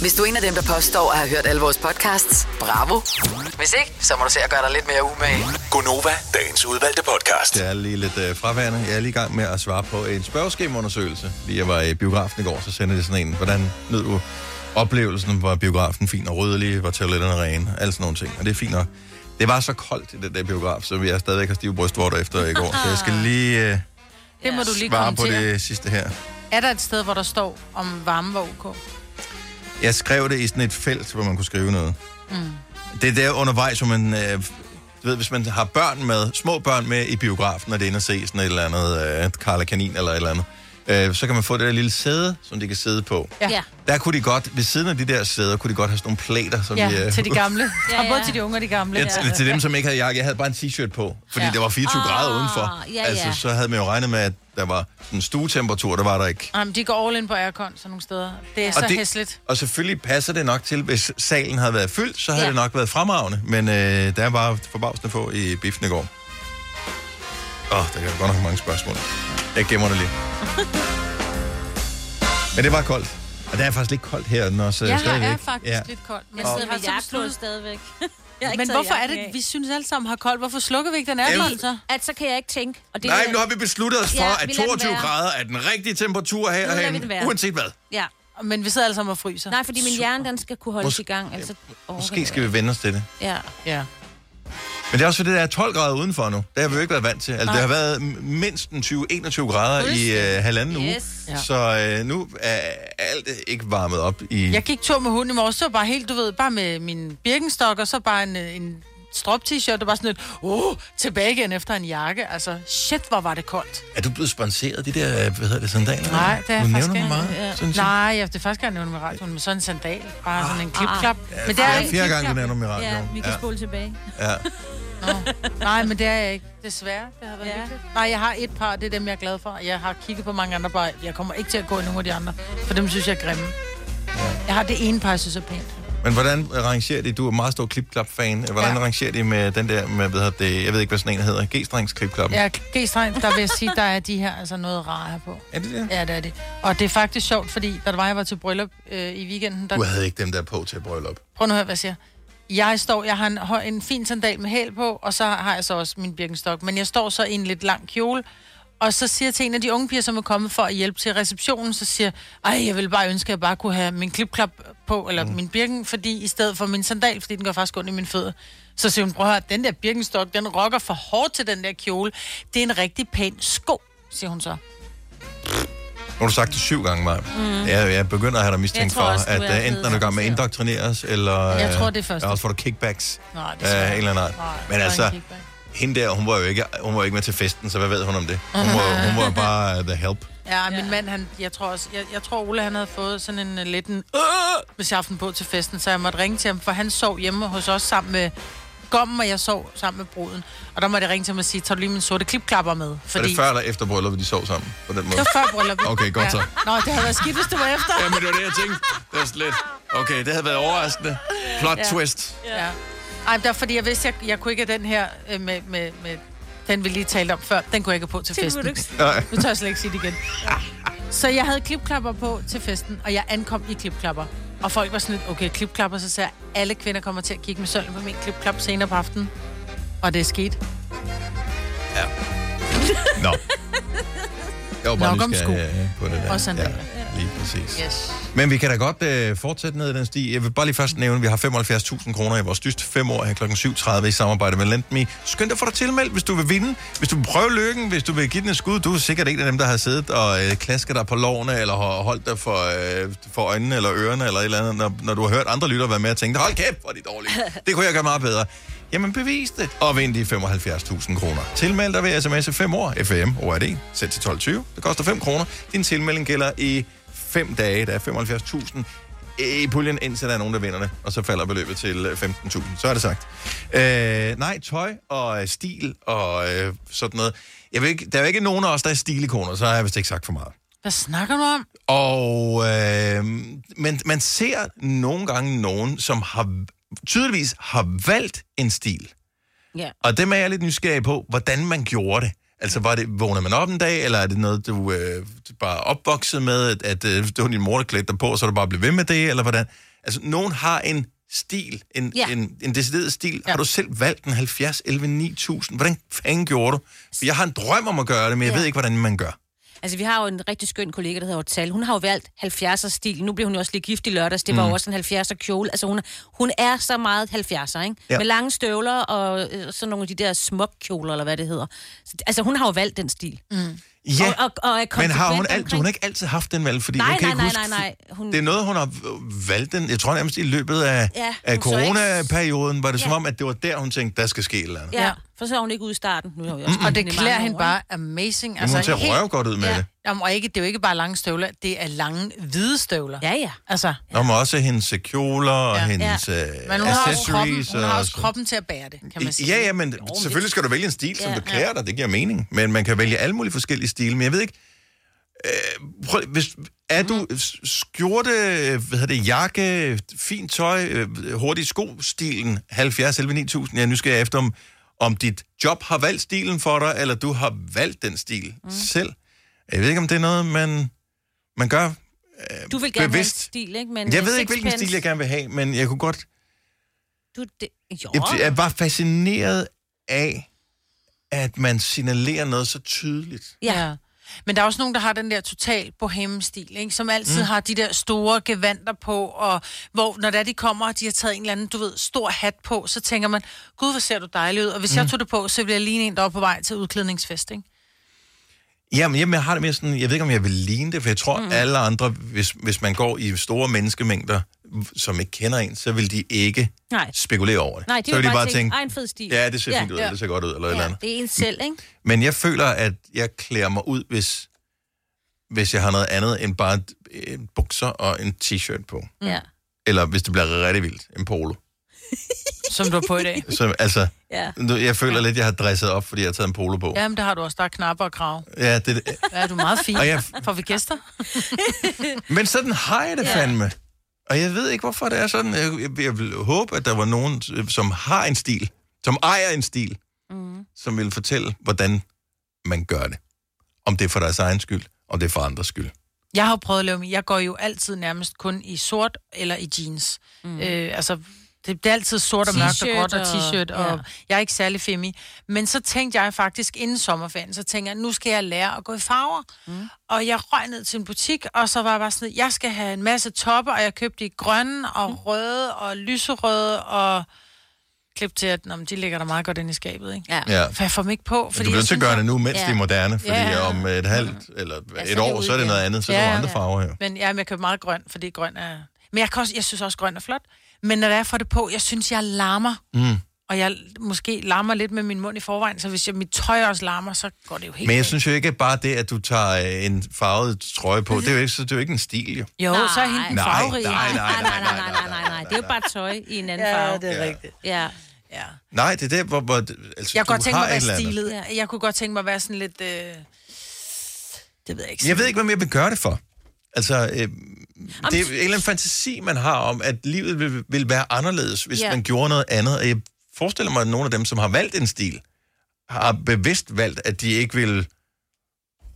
Speaker 4: Hvis du er en af dem, der påstår at have hørt alle vores podcasts, bravo. Hvis ikke, så må du se at gøre dig lidt mere umage.
Speaker 5: Gonova, dagens udvalgte podcast.
Speaker 1: Det er lige lidt øh, fraværende. Jeg er lige i gang med at svare på en spørgeskemaundersøgelse. Lige jeg var i biografen i går, så sendte det sådan en. Hvordan nød du oplevelsen? Var biografen fin og rydelig? Var toiletterne rene? Alt sådan nogle ting. Og det er fint nok. Det var så koldt i den der biograf, så vi er stadigvæk har stive brystvorter efter i går. Så jeg skal lige... Øh,
Speaker 2: Det må du lige
Speaker 1: svare på det sidste her.
Speaker 2: Er der et sted, hvor der står, om varme var ok?
Speaker 1: Jeg skrev det i sådan et felt, hvor man kunne skrive noget.
Speaker 2: Mm.
Speaker 1: Det er der undervejs, hvor man... Øh, du ved, hvis man har børn med, små børn med i biografen, og det er inde og se sådan et eller andet, øh, Karla Kanin eller et eller andet, øh, så kan man få det der lille sæde, som de kan sidde på.
Speaker 2: Ja.
Speaker 1: Der kunne de godt, ved siden af de der sæder, kunne de godt have sådan nogle plader, som de...
Speaker 2: Ja,
Speaker 1: øh,
Speaker 2: til de gamle.
Speaker 3: Ja,
Speaker 2: ja, ja. Både til de unge og de gamle.
Speaker 1: Ja, til, til dem, som ikke havde jakke. Jeg havde bare en t-shirt på, fordi
Speaker 2: Ja.
Speaker 1: ja. det var 24
Speaker 3: Ah,
Speaker 1: grader udenfor.
Speaker 3: ja,
Speaker 1: Altså,
Speaker 3: ja.
Speaker 1: så havde man jo regnet med, at der var en stuetemperatur, der var der ikke.
Speaker 2: Jamen, de går all in på aircon sådan nogle steder. Det er så
Speaker 1: Og det-
Speaker 2: hæsligt.
Speaker 1: Og selvfølgelig passer det nok til, hvis salen havde været fyldt, så havde
Speaker 2: Ja.
Speaker 1: ja. det nok været fremragende. Men øh, der var forbavsende få i biffen i går. Åh, oh, der er godt nok mange spørgsmål. Jeg gemmer det lige. Men det var koldt. Og det er faktisk lidt koldt her, når så
Speaker 2: Ja, her
Speaker 1: stadigvæk.
Speaker 2: er faktisk
Speaker 1: ja.
Speaker 2: lidt koldt. Men,
Speaker 3: Jeg sidder
Speaker 2: så
Speaker 3: jakkelås
Speaker 2: besluttet-
Speaker 3: stadigvæk. Jeg har ikke
Speaker 2: men hvorfor er det, vi synes alle sammen har koldt? Hvorfor slukker vi ikke den
Speaker 1: Jamen-
Speaker 2: så?
Speaker 3: At så kan jeg ikke tænke. Og det
Speaker 1: Nej,
Speaker 3: er-
Speaker 1: nu har vi besluttet os for,
Speaker 3: Ja,
Speaker 1: at
Speaker 3: vi lader den
Speaker 1: 22
Speaker 3: være.
Speaker 1: grader er den rigtige temperatur her herhen,
Speaker 3: være.
Speaker 1: uanset hvad.
Speaker 3: Ja.
Speaker 2: Men vi sidder alle sammen og fryser.
Speaker 3: Nej, fordi min hjerne, den skal kunne holdes
Speaker 1: Mås-
Speaker 3: i gang. Altså,
Speaker 1: Måske skal vi vende os til det.
Speaker 3: Ja.
Speaker 2: Ja.
Speaker 1: Men det er også fordi, der er 12 grader udenfor nu. Det har vi jo ikke været vant til. Altså, det har været mindst en 20-21 grader i øh, halvanden uge.
Speaker 3: Yes.
Speaker 2: Ja.
Speaker 1: Så øh, nu er alt ikke varmet op i...
Speaker 2: Jeg gik tur med hunden i morges, så var bare helt, du ved, bare med min birkenstok, og så bare en, øh, en strop t-shirt, og bare sådan lidt, oh, tilbage igen efter en jakke. Altså, shit, hvor var det koldt.
Speaker 1: Er du blevet sponseret, de der, hvad hedder det, sandaler?
Speaker 2: Nej, det er
Speaker 1: du
Speaker 2: jeg faktisk ikke.
Speaker 1: meget,
Speaker 2: Ja. Nej, ja, det er faktisk, jeg nævner med radioen, med sådan en sandal. Bare sådan en klipklap.
Speaker 1: Ja,
Speaker 2: men det er
Speaker 1: fjerde,
Speaker 2: ikke
Speaker 1: fjerde
Speaker 2: en
Speaker 1: gang, du nævner i radioen.
Speaker 3: Ja, vi kan
Speaker 1: ja.
Speaker 3: spole tilbage.
Speaker 1: ja.
Speaker 2: Nej, men det er jeg ikke. Desværre. Det har været
Speaker 3: Ja.
Speaker 2: ja. hyggeligt. Nej, jeg har et par, det er dem, jeg er glad for. Jeg har kigget på mange andre par. Jeg kommer ikke til at gå i nogen af de andre, for dem synes jeg er grimme. Jeg har det ene par, jeg synes er pænt.
Speaker 1: Men hvordan rangerer de? Du er meget stor klipklap-fan. Hvordan
Speaker 2: Ja.
Speaker 1: rangerer de med den der, med, hvad hedder det, jeg ved ikke, hvad sådan en hedder, G-strengs klipklap?
Speaker 2: Ja, G-streng, der vil jeg sige, der er de her altså noget rare her på.
Speaker 1: Er det det?
Speaker 2: Ja, det er det. Og det er faktisk sjovt, fordi da var, jeg var til bryllup øh, i weekenden, der...
Speaker 1: Du havde ikke dem der på til bryllup.
Speaker 2: Prøv nu at høre, hvad jeg siger. Jeg står, jeg har en, en fin sandal med hæl på, og så har jeg så også min birkenstok. Men jeg står så i en lidt lang kjole, og så siger jeg til en af de unge piger, som er kommet for at hjælpe til receptionen, så siger jeg, ej, jeg vil bare ønske, at jeg bare kunne have min klipklap på, eller mm. min birken, fordi i stedet for min sandal, fordi den går faktisk ondt i mine fødder. Så siger hun, prøv at den der birkenstok, den rokker for hårdt til den der kjole. Det er en rigtig pæn sko, siger hun så.
Speaker 1: Nu har du sagt det syv gange, Maja. Mm. Jeg, jeg begynder at have dig mistænkt for,
Speaker 3: også,
Speaker 1: at
Speaker 3: er
Speaker 1: uh, enten er du gang med at indoktrineres, eller...
Speaker 2: Jeg
Speaker 1: øh,
Speaker 2: tror, det er
Speaker 1: også får du kickbacks.
Speaker 2: Nej, det
Speaker 1: af en eller anden art. Men
Speaker 2: er
Speaker 1: altså,
Speaker 2: kickback.
Speaker 1: Hende der, hun var jo ikke, hun var jo ikke med til festen, så hvad ved hun om det? Hun var, hun var bare uh, the help.
Speaker 2: Ja, min mand, han, jeg tror også, jeg, jeg tror, Ole, han havde fået sådan en uh, lidt en, øh, hvis jeg aften på til festen, så jeg måtte ringe til ham, for han sov hjemme hos os sammen med Gommen, og jeg sov sammen med bruden. Og der måtte jeg ringe til ham og sige, tager du lige min sorte klipklapper med?
Speaker 1: Fordi... Er det før eller efter brylluppet, de sov sammen på den måde?
Speaker 2: Det var før brylluppet.
Speaker 1: Okay, godt så.
Speaker 2: Nå, det havde været skidt, hvis det var efter.
Speaker 1: Ja, men det var det, jeg tænkte. Det var slet. Okay, det havde været overraskende. Plot
Speaker 2: Ja.
Speaker 1: twist.
Speaker 2: Ja. Ej, det var fordi, jeg vidste, jeg, jeg kunne ikke have den her øh, med, med, med, den vi lige talte om før. Den kunne jeg ikke have på til
Speaker 3: Det
Speaker 2: festen.
Speaker 3: ikke.
Speaker 2: Nu tør jeg slet ikke sige det igen. Så jeg havde klipklapper på til festen, og jeg ankom i klipklapper. Og folk var sådan lidt, okay, klipklapper, så sagde jeg, alle kvinder kommer til at kigge med sølv på min klipklap senere på aftenen. Og det er sket.
Speaker 1: Nå. Jeg var bare
Speaker 2: Nok om sko.
Speaker 1: øh, på det der.
Speaker 2: Og sandaler.
Speaker 1: Ja, lige præcis.
Speaker 2: Yes.
Speaker 1: Men vi kan da godt øh, fortsætte ned i den sti. Jeg vil bare lige først nævne, at vi har 75.000 kroner i vores dyst fem år her kl. 7.30 i samarbejde med LendMe. Skynd dig at få dig tilmeldt, hvis du vil vinde. Hvis du vil prøve lykken, hvis du vil give den et skud. Du er sikkert en af dem, der har siddet og øh, klasket dig på lårene, eller har holdt dig for, øh, for øjnene eller ørerne, eller et eller andet, når, når du har hørt andre lyttere være med og tænke, hold kæft, hvor er de dårlige. Det kunne jeg gøre meget bedre. Jamen bevis det, og vind de 75.000 kroner. Tilmeld dig ved sms 5 år, FM, ORD, sæt til 12.20. Det koster 5 kroner. Din tilmelding gælder i 5 dage, der er 75.000 i puljen, indtil der er nogen, der vinder det, og så falder beløbet til øh, 15.000. Så er det sagt. Øh, nej, tøj og øh, stil og øh, sådan noget. Jeg vil ikke, der er jo ikke nogen af os, der er stilikoner, så har jeg vist ikke sagt for meget.
Speaker 2: Hvad snakker du om?
Speaker 1: Og øh, men man ser nogle gange nogen, som har tydeligvis har valgt en stil.
Speaker 3: Ja.
Speaker 1: Og dem er jeg lidt nysgerrig på, hvordan man gjorde det. Altså, var det, vågner man op en dag, eller er det noget, du øh, bare opvokset med, at, at øh, det var din mor, der klædte dig på, så du bare blev ved med det, eller hvordan? Altså, nogen har en stil, en,
Speaker 3: Ja.
Speaker 1: en, en decideret stil. Ja. Har du selv valgt en 70, 11, 9000? Hvordan fanden gjorde du? For jeg har en drøm om at gøre det, men jeg
Speaker 3: Ja.
Speaker 1: ved ikke, hvordan man gør.
Speaker 3: Altså, vi har jo en rigtig skøn kollega, der hedder Tal. Hun har jo valgt 70'er stil. Nu blev hun jo også lige gift i lørdags. Det var jo også en 70'er kjole. Altså, hun, hun er så meget 70'er, ikke?
Speaker 1: Ja.
Speaker 3: Med lange støvler og øh, sådan nogle af de der smuk kjoler, eller hvad det hedder. Så, altså, hun har jo valgt den stil. Mm.
Speaker 1: Ja,
Speaker 3: og, og, og er
Speaker 1: men har hun, alt, hun har ikke altid haft den valg, fordi
Speaker 3: Nej,
Speaker 1: jeg kan
Speaker 3: nej,
Speaker 1: ikke
Speaker 3: nej,
Speaker 1: huske,
Speaker 3: nej, nej. Hun-
Speaker 1: det er noget, hun har valgt den, jeg tror nærmest i løbet af,
Speaker 3: Ja,
Speaker 1: af coronaperioden, var det som
Speaker 3: Ja.
Speaker 1: om, at det var der, hun tænkte, der skal ske et eller andet.
Speaker 3: Ja, for så er hun ikke ude i starten. Nu har vi også
Speaker 2: Og det klæder hende bare amazing.
Speaker 1: Altså, hun ser røv godt ud med
Speaker 2: ja.
Speaker 1: det.
Speaker 2: Jamen, og ikke, det er jo ikke bare lange støvler, det er lange, hvide støvler.
Speaker 3: Ja, ja.
Speaker 2: Altså,
Speaker 1: Og med også hendes kjoler og
Speaker 2: Ja.
Speaker 1: hendes
Speaker 2: ja.
Speaker 1: øh,
Speaker 2: men hun har, også kroppen,
Speaker 1: accessories.
Speaker 2: hun har
Speaker 1: og
Speaker 2: også kroppen til at bære det, kan man sige.
Speaker 1: Ja, ja, men selvfølgelig skal du vælge en stil, som
Speaker 3: Ja.
Speaker 1: du klæder dig. Det giver mening. Men man kan vælge alle mulige forskellige stile. Men jeg ved ikke... Øh, prøv, hvis, er du s- skjorte, hvad hedder det, jakke, fint tøj, øh, hurtig sko-stilen, 70 11 9000? Jeg er nysgerrig efter, om, om dit job har valgt stilen for dig, eller du har valgt den stil mm. selv. Jeg ved ikke, om det er noget, man, man gør
Speaker 3: Du vil gerne
Speaker 1: bevidst.
Speaker 3: have en stil, ikke? Men
Speaker 1: Jeg
Speaker 3: øh,
Speaker 1: ved ikke, hvilken stil jeg gerne vil have, men jeg kunne godt...
Speaker 3: Du, det, jo.
Speaker 1: Jeg er bare fascineret af, at man signalerer noget så tydeligt.
Speaker 3: Ja.
Speaker 2: Men der er også nogen, der har den der total boheme-stil, ikke? som altid mm. har de der store gevanter på, og hvor når der de kommer, og de har taget en eller anden, du ved, stor hat på, så tænker man, gud, hvor ser du dejlig ud. Og hvis mm. jeg tog det på, så ville jeg ligne en, der var på vej til udklædningsfest, ikke?
Speaker 1: Jamen, jamen, jeg har det mere sådan, jeg ved ikke, om jeg vil ligne det, for jeg tror, mm. alle andre, hvis, hvis man går i store menneskemængder, som ikke kender en, så vil de ikke
Speaker 3: Nej.
Speaker 1: spekulere over det.
Speaker 3: Nej, de
Speaker 1: så
Speaker 3: vil
Speaker 1: de
Speaker 3: bare tænke,
Speaker 1: tænke,
Speaker 3: "Ej, en fed stil."
Speaker 1: Ja, det ser
Speaker 3: Ja.
Speaker 1: fint ud,
Speaker 3: Ja.
Speaker 1: det ser godt ud, eller ja. eller andet.
Speaker 3: det er en selv, ikke?
Speaker 1: Men jeg føler, at jeg klæder mig ud, hvis, hvis jeg har noget andet end bare bukser og en t-shirt på.
Speaker 3: Ja.
Speaker 1: Eller hvis det bliver rigtig vildt, en polo.
Speaker 2: Som du er på i dag.
Speaker 1: Så, altså,
Speaker 3: Ja.
Speaker 1: nu- jeg føler lidt, jeg har dresset op, fordi jeg har taget en polo på.
Speaker 2: Jamen, det har du også. Der er knapper og krav.
Speaker 1: Ja, det,
Speaker 2: Ja, du er meget fin.
Speaker 1: Og jeg-
Speaker 2: Får vi gæster?
Speaker 1: Men sådan har jeg det
Speaker 2: Ja.
Speaker 1: fandme. Og jeg ved ikke, hvorfor det er sådan. Jeg, jeg, jeg vil håbe, at der var nogen, som har en stil, som ejer en stil, mm. som vil fortælle, hvordan man gør det. Om det er for deres egen skyld, om det er for andres skyld.
Speaker 2: Jeg har prøvet at lave. Jeg går jo altid nærmest kun i sort eller i jeans. Mm. Øh, altså, det, det er altid sort og mørkt og
Speaker 3: T-shirt
Speaker 2: gråt og t-shirt, og
Speaker 3: ja.
Speaker 2: jeg er ikke særlig femi. Men så tænkte jeg faktisk inden sommerferien, så tænkte jeg, nu skal jeg lære at gå i farver. Mm. Og jeg røg ned til en butik, og så var jeg bare sådan, jeg skal have en masse topper, og jeg købte i grønne og røde og lyserøde og klip til, at men de ligger der meget godt inde i skabet, ikke?
Speaker 3: Ja.
Speaker 1: Ja.
Speaker 2: For jeg får dem ikke på. Fordi
Speaker 1: du bliver til at gøre det nu, mens
Speaker 2: Ja.
Speaker 1: det er moderne, fordi
Speaker 2: Ja.
Speaker 1: om et halvt eller
Speaker 3: Ja, så
Speaker 1: et
Speaker 3: er
Speaker 1: år,
Speaker 3: det
Speaker 1: så er det noget andet, så er
Speaker 2: Ja,
Speaker 1: nogle andre
Speaker 2: ja.
Speaker 1: farver her.
Speaker 2: Men ja, men jeg køber meget grøn, fordi grøn er... Men jeg, kan også, jeg synes også, grøn er flot. Men når jeg får det på, jeg synes, jeg larmer.
Speaker 1: Mm.
Speaker 2: Og jeg måske larmer lidt med min mund i forvejen, så hvis jeg, mit tøj også larmer, så går det jo helt
Speaker 1: Men jeg
Speaker 2: galt.
Speaker 1: synes jo ikke bare det, at du tager øh, en farvet trøje på, det er jo ikke, så det er jo ikke en stil, jo.
Speaker 2: Jo,
Speaker 3: Nej.
Speaker 2: så er hende
Speaker 1: Nej,
Speaker 2: farverige.
Speaker 1: nej, nej,
Speaker 3: Nej, nej, nej, nej, nej, nej, nej. Det er jo bare tøj i en anden farve.
Speaker 2: det er
Speaker 1: Ja.
Speaker 2: rigtigt.
Speaker 3: Ja.
Speaker 2: Ja.
Speaker 1: Nej, det er det, hvor, hvor altså,
Speaker 2: Jeg kunne
Speaker 1: du
Speaker 2: godt tænke mig at være stilet. Jeg kunne godt tænke mig at være sådan lidt... Øh... Det ved jeg ikke.
Speaker 1: Jeg ved ikke, hvad jeg vil gøre det for. Altså, øh, det er en eller anden fantasi, man har om, at livet vil, vil være anderledes, hvis yeah. man gjorde noget andet. Og jeg forestiller mig, at nogle af dem, som har valgt en stil, har bevidst valgt, at de ikke vil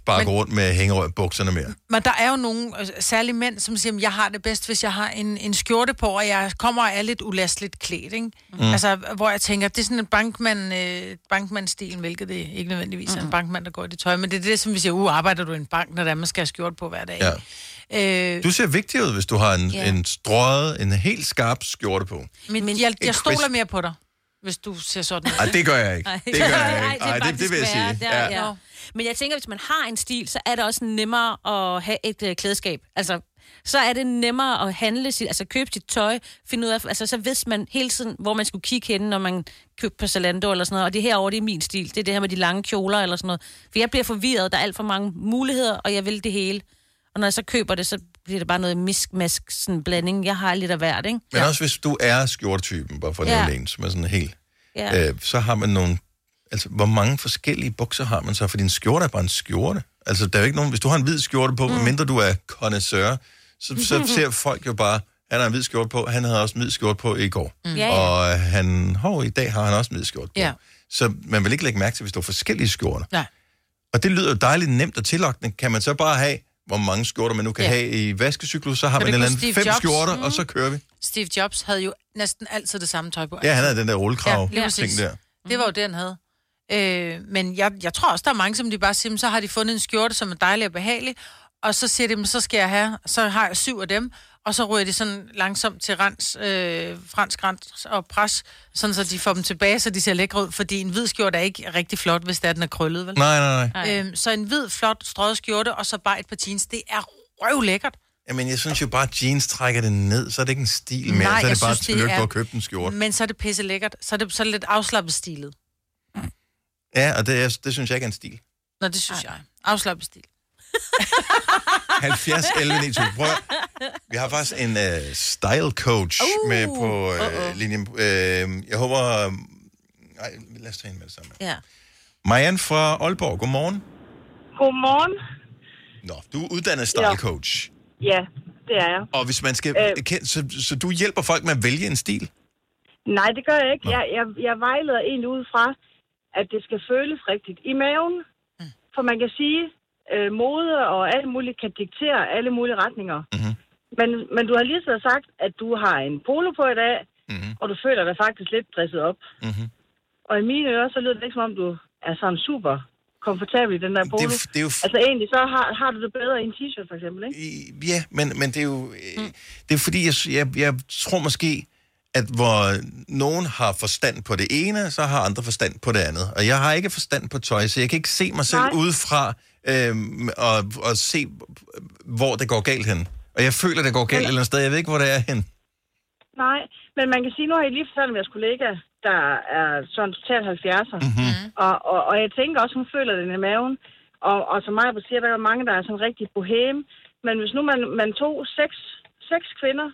Speaker 1: bare
Speaker 2: Men-
Speaker 1: gå rundt med hængerøg bukserne mere.
Speaker 2: Men der er jo nogle, særlige mænd, som siger, at jeg har det bedst, hvis jeg har en, en skjorte på, og jeg kommer og er lidt ulasteligt klædt, ikke? Mm. Altså, hvor jeg tænker, det er sådan en bankmand, øh, bankmandstil, hvilket det ikke nødvendigvis er en bankmand, der går i det tøj, men det er det, som vi siger, uh, arbejder du i en bank, når det er, man skal have skjort på hver dag,
Speaker 1: Ja.
Speaker 2: Øh,
Speaker 1: Du ser vigtig ud, hvis du har en,
Speaker 3: Ja.
Speaker 1: en strøget, en helt skarp skjorte på.
Speaker 2: men, men jeg, jeg stoler mere på dig, hvis du ser sådan ud.
Speaker 1: Nej, det gør jeg ikke.
Speaker 3: Ej.
Speaker 1: Det gør jeg
Speaker 3: Ej,
Speaker 1: ikke.
Speaker 3: er
Speaker 1: Ej, det, det
Speaker 3: faktisk
Speaker 1: vil jeg sige.
Speaker 3: Der,
Speaker 1: Ja.
Speaker 3: ja. Men jeg tænker, hvis man har en stil, så er det også nemmere at have et øh, klædeskab. Altså, så er det nemmere at handle sit, altså købe sit tøj, finde ud af, altså så vidste man hele tiden, hvor man skulle kigge hen, når man købte på Zalando eller sådan noget, og det herovre, det er min stil, det er det her med de lange kjoler eller sådan noget. For jeg bliver forvirret, der er alt for mange muligheder, og jeg vil det hele. Og når jeg så køber det, så bliver det bare noget miskmask, sådan en blanding. Jeg har lidt af hvert, ikke?
Speaker 1: Men også hvis du er skjortetypen, bare for at
Speaker 3: Ja.
Speaker 1: en, som er sådan helt...
Speaker 3: Ja.
Speaker 1: øh, så har man nogle... Altså, hvor mange forskellige bukser har man så? For din skjorte er bare en skjorte. Altså, der er jo ikke nogen... Hvis du har en hvid skjorte på, mm. mindre du er connoisseur, så, så ser folk jo bare, han har en hvid skjorte på, han havde også en hvid skjorte på i går. Mm.
Speaker 3: Ja, ja.
Speaker 1: Og han, hov, i dag har han også en hvid skjorte på.
Speaker 2: Ja.
Speaker 1: Så man vil ikke lægge mærke til, hvis du har forskellige skjorter.
Speaker 2: Nej.
Speaker 1: Og det lyder jo dejligt nemt og tillokkende. Kan man så bare have, hvor mange skjorter man nu kan
Speaker 2: Ja.
Speaker 1: have i vaskecyklus, så har
Speaker 2: Kan
Speaker 1: man en eller anden
Speaker 2: Steve
Speaker 1: fem
Speaker 2: Jobs?
Speaker 1: skjorter,
Speaker 2: Mm.
Speaker 1: og så kører vi.
Speaker 2: Steve Jobs havde jo næsten altid det samme tøj på.
Speaker 1: Ja, han havde den der rullekrav
Speaker 2: Ja,
Speaker 1: ting der.
Speaker 2: Det var jo det, han havde. Øh, men jeg, jeg tror også, der er mange, som de bare siger, "Men så har de fundet en skjorte, som er dejlig og behagelig, og så siger de, "Men så skal jeg have, så har jeg syv af dem, og så ryger de sådan langsomt til rens, øh, fransk rens og pres, sådan så de får dem tilbage, så de ser lækre ud, fordi en hvid skjorte er ikke rigtig flot, hvis det er, den er krøllet, vel?
Speaker 1: Nej, nej, nej.
Speaker 2: Øhm, så en hvid, flot, strøget skjorte, og så bare et par jeans, det er røvlækkert.
Speaker 1: Jamen, jeg synes jo bare, at jeans trækker det ned, så er det ikke en stil mere,
Speaker 2: Nej,
Speaker 1: så er
Speaker 2: jeg
Speaker 1: det bare et
Speaker 2: synes, det
Speaker 1: tillykke,
Speaker 2: er-
Speaker 1: du har købt en skjorte.
Speaker 2: Men så er det pisse lækkert. Så er det, så er det lidt afslappet stilet.
Speaker 1: Ja, og det, er, det synes jeg ikke er en stil.
Speaker 2: Nå, det synes jeg. Afslappet stil.
Speaker 1: 70, 11, 9000. Prøv at- Vi har faktisk en uh, style coach uh, med på uh, uh-uh. linjen. Uh, jeg håber... Uh, nej, lad os tage hende med det samme.
Speaker 3: Ja.
Speaker 1: Marianne fra Aalborg, godmorgen.
Speaker 9: Godmorgen.
Speaker 1: Nå, du er uddannet style
Speaker 9: Ja.
Speaker 1: coach.
Speaker 9: Ja, det er jeg.
Speaker 1: Og hvis man skal...
Speaker 9: Øh.
Speaker 1: Øh. Så, så du hjælper folk med at vælge en stil?
Speaker 9: Nej, det gør jeg ikke. Jeg, jeg, jeg vejleder egentlig ud fra, at det skal føles rigtigt i maven. For man kan sige, øh, mode og alt muligt kan diktere alle mulige retninger.
Speaker 1: Mm-hmm.
Speaker 9: Men, men du har lige så sagt, at du har en polo på i dag,
Speaker 1: Mm-hmm.
Speaker 9: og du føler dig faktisk lidt dresset op.
Speaker 1: Mm-hmm.
Speaker 9: Og i mine ører, så lyder det ikke som om, du er sådan super komfortabel i den der polo.
Speaker 1: Det er jo- det er jo
Speaker 9: Altså egentlig, så har, har du det bedre i en t-shirt for eksempel, ikke?
Speaker 1: Ja, men, men det er jo... Mm. Det er fordi, jeg, jeg, jeg tror måske, at hvor nogen har forstand på det ene, så har andre forstand på det andet. Og jeg har ikke forstand på tøj, så jeg kan ikke se mig selv
Speaker 9: Nej.
Speaker 1: udefra øhm, og, og se, hvor det går galt hen. Og jeg føler, det går galt et eller andet sted. Jeg ved ikke, hvor det er hen.
Speaker 9: Nej, men man kan sige, nu har jeg lige fortalt om jeres kollega, der er sådan totalt 70'er.
Speaker 1: Mm-hmm.
Speaker 9: Og, og, og jeg tænker også, hun føler den i maven. Og, og som mig siger, der er mange, der er sådan rigtig bohem. Men hvis nu man, man tog seks, seks kvinder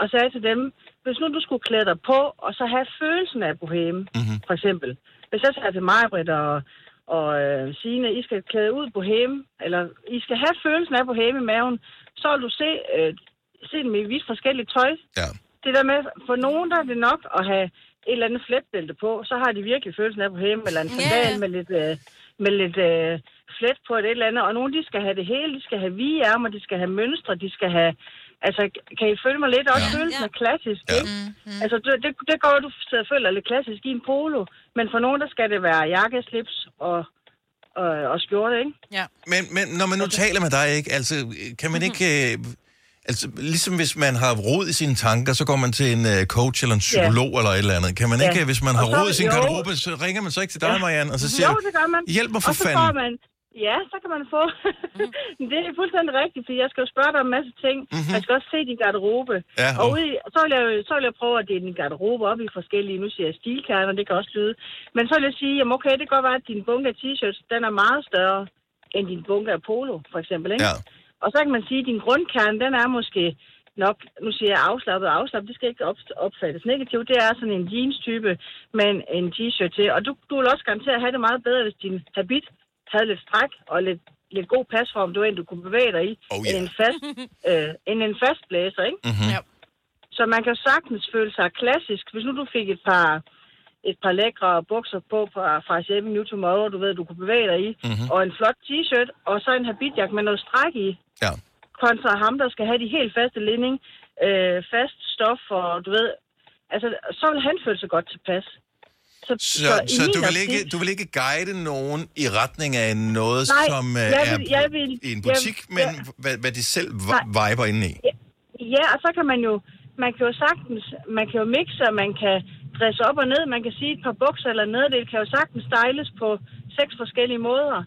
Speaker 9: og sagde til dem, hvis nu du skulle klæde dig på, og så have følelsen af bohem,
Speaker 1: mm-hmm.
Speaker 9: for eksempel. Hvis jeg sagde til mig, Britt og, og øh, Signe, I skal klæde ud bohem, eller I skal have følelsen af bohem i maven, så vil du se, øh, se dem i vidt forskelligt tøj.
Speaker 1: Ja.
Speaker 9: Det der med, for nogen der er det nok at have et eller andet fletbælte på, så har de virkelig følelsen af bohem, eller en sandal
Speaker 3: Ja.
Speaker 9: med lidt, øh, med lidt øh, flet på et eller andet. Og nogle, de skal have det hele. De skal have vige ærmer, de skal have mønstre, de skal have... Altså, kan I følge mig lidt? Også ja. følelsen af klassisk, ja. ikke? Mm-hmm. Altså, det, det, det går, du sidder og føler lidt klassisk i en polo. Men for nogen, der skal det være jakke, slips og, og, og skjorte, ikke?
Speaker 2: Ja.
Speaker 1: Men, men når man nu taler med dig, ikke, altså, kan man ikke... Øh, altså, ligesom hvis man har rod i sine tanker, så går man til en øh, coach eller en psykolog eller et eller andet. Kan man
Speaker 9: Ja.
Speaker 1: ikke, hvis man har
Speaker 9: så-
Speaker 1: rod i sin garderobe, så ringer man så ikke til dig, Marianne, og så siger
Speaker 9: jo, det gør man.
Speaker 1: hjælp mig for
Speaker 9: og så
Speaker 1: fanden.
Speaker 9: Får man, ja, så kan man få... det er fuldstændig rigtigt, for jeg skal jo spørge dig om en masse ting.
Speaker 1: Mhm.
Speaker 9: Mm-hmm. Jeg skal også se din garderobe.
Speaker 1: Ja,
Speaker 9: og ude, så, vil jeg, så vil jeg prøve at dele din garderobe op i forskellige, nu siger jeg stilkerner, det kan også lyde. Men så vil jeg sige, jamen okay, det kan godt være, at din bunke af t-shirts, den er meget større end din bunke af polo, for eksempel, ikke?
Speaker 1: Ja.
Speaker 9: Og så kan man sige, at din grundkerne, den er måske nok, nu siger jeg afslappet og afslappet, det skal ikke op- opfattes negativt. Det er sådan en jeans-type med en, en t-shirt til. Og du, du vil også garanteret have det meget bedre, hvis din habit havde lidt stræk og lidt, lidt god pasform, du end du kunne bevæge dig i,
Speaker 1: Oh,
Speaker 9: end, en fast, øh, end en fast blæser, ikke?
Speaker 1: Mm-hmm.
Speaker 2: Ja.
Speaker 9: Så man kan sagtens føle sig klassisk. Hvis nu du fik et par, et par lækre bukser på fra, fra H&M New Tomorrow, du ved, du kunne bevæge dig i,
Speaker 1: Mhm.
Speaker 9: og en flot t-shirt, og så en habitjakke med noget stræk i,
Speaker 1: Ja.
Speaker 9: kontra ham, der skal have de helt faste linding, øh, fast stof, og du ved, altså, så vil han føle sig godt tilpas. Så,
Speaker 1: Så, så
Speaker 9: min
Speaker 1: du, vil
Speaker 9: optik-
Speaker 1: ikke, du vil ikke guide nogen i retning af noget,
Speaker 9: Nej,
Speaker 1: som øh,
Speaker 9: jeg
Speaker 1: er
Speaker 9: vil- jeg vil-
Speaker 1: i en
Speaker 9: jeg-
Speaker 1: butik, men
Speaker 9: ja.
Speaker 1: hvad, hvad de selv
Speaker 9: Nej.
Speaker 1: vi- viber inde i?
Speaker 9: Ja, og så kan man jo, man kan jo sagtens, man kan jo mixe, og man kan dresse op og ned, man kan sige et par bukser eller nederdel, kan jo sagtens styles på seks forskellige måder.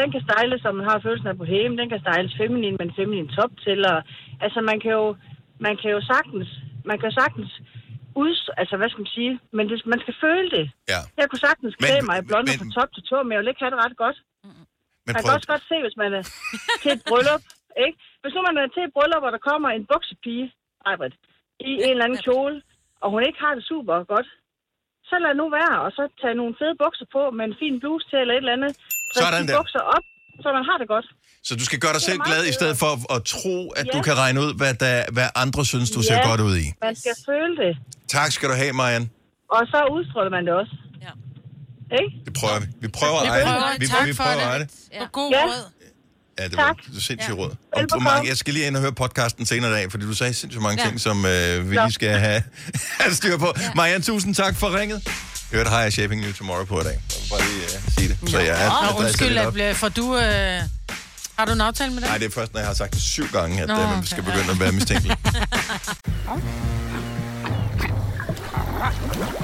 Speaker 9: Den kan styles, så man har følelsen af bohem, den kan styles feminin med en feminin top til, og altså man kan jo, man kan jo sagtens, man kan jo sagtens ud, altså hvad skal man sige, men det, man skal føle det.
Speaker 1: Ja.
Speaker 9: Jeg kunne sagtens klæde mig i blonder
Speaker 1: men-
Speaker 9: fra top til tå, men jeg vil ikke have det ret godt.
Speaker 1: Men
Speaker 9: Man
Speaker 1: prøv,
Speaker 9: kan også godt se, hvis man er til et bryllup, ikke? Hvis nu man er til et bryllup, hvor der kommer en buksepige, Ejbrit, i en eller anden kjole, og hun ikke har det super godt, så lad nu være, og så tage nogle fede bukser på med en fin bluse til eller et eller andet.
Speaker 1: Sådan
Speaker 9: de
Speaker 1: der.
Speaker 9: bukser op, så man har det godt.
Speaker 1: så du skal gøre dig selv glad, i stedet for at tro, at du
Speaker 9: Ja.
Speaker 1: kan regne ud, hvad, der, hvad andre synes, du ser
Speaker 9: Ja.
Speaker 1: godt ud i.
Speaker 9: Man skal føle det,
Speaker 1: Tak skal du have, Marianne.
Speaker 9: og så udstråler man det også.
Speaker 3: Ja.
Speaker 9: Ikke?
Speaker 1: Det prøver vi. Vi prøver at
Speaker 2: Vi
Speaker 1: eje det. Vi,
Speaker 2: Tak
Speaker 1: vi
Speaker 2: for
Speaker 1: prøver
Speaker 2: det.
Speaker 1: at eje det.
Speaker 2: Og god
Speaker 9: Ja.
Speaker 2: råd.
Speaker 1: Ja, det var
Speaker 9: Tak.
Speaker 1: sindssygt
Speaker 2: Ja.
Speaker 1: råd. Og hvor mange, jeg skal lige ind og høre podcasten senere i dag, fordi du sagde sindssygt mange
Speaker 2: Ja.
Speaker 1: ting, som øh, vi
Speaker 9: Ja.
Speaker 1: lige skal have, have styr på. Marianne, tusind tak for ringet. Hørte har jeg Shaping New Tomorrow på i dag. Jeg vil bare lige uh, sige det. Så jeg er, jeg
Speaker 2: undskyld, at
Speaker 1: op.
Speaker 2: bliver- for du... Øh, Har du en aftale med dem?
Speaker 1: Nej, det er først, når jeg har sagt det syv gange, at
Speaker 2: Nå,
Speaker 1: man
Speaker 2: okay.
Speaker 1: skal begynde at være mistænkelig.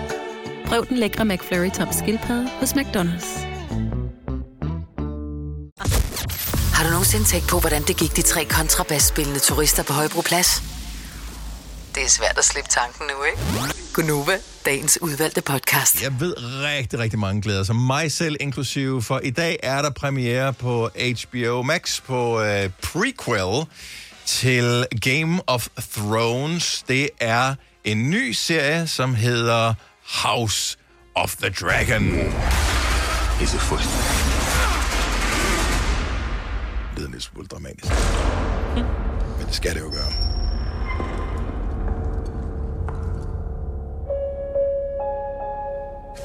Speaker 10: Prøv den lækre McFlurry tom skildpadde hos McDonald's.
Speaker 4: Har du nogensinde tænkt på, hvordan det gik de tre kontrabasspillende turister på Højbroplads? Det er svært at slippe tanken nu, ikke? Gunova, dagens udvalgte podcast.
Speaker 1: Jeg ved rigtig, rigtig mange glæder sig. Mig selv inklusive, for i dag er der premiere på HBO Max på uh, prequel til Game of Thrones. Det er en ny serie, som hedder House of the Dragon. Is it first? Det lyder en lille smule dramatisk. Men det skal det jo gøre.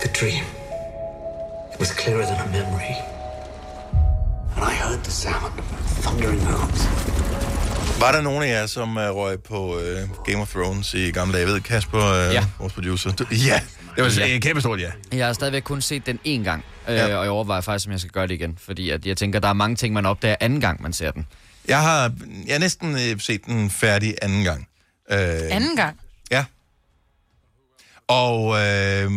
Speaker 11: The dream. It was clearer than a memory. And I heard the sound of thundering hooves.
Speaker 1: Var der nogen af jer, som uh, røg på uh, Game of Thrones i gamle dage? Jeg ved, Kasper, uh,
Speaker 12: Ja.
Speaker 1: vores producer. Du, ja, det var ja. Et kæmpe stort ja.
Speaker 12: Jeg har stadigvæk kun set den én gang, øh,
Speaker 1: Ja.
Speaker 12: og jeg overvejer faktisk, om jeg skal gøre det igen. Fordi at jeg tænker, der er mange ting, man opdager anden gang, man ser den.
Speaker 1: Jeg har, jeg har næsten uh, set den færdig anden gang. Uh,
Speaker 2: Anden gang.
Speaker 1: Ja. Og, øh,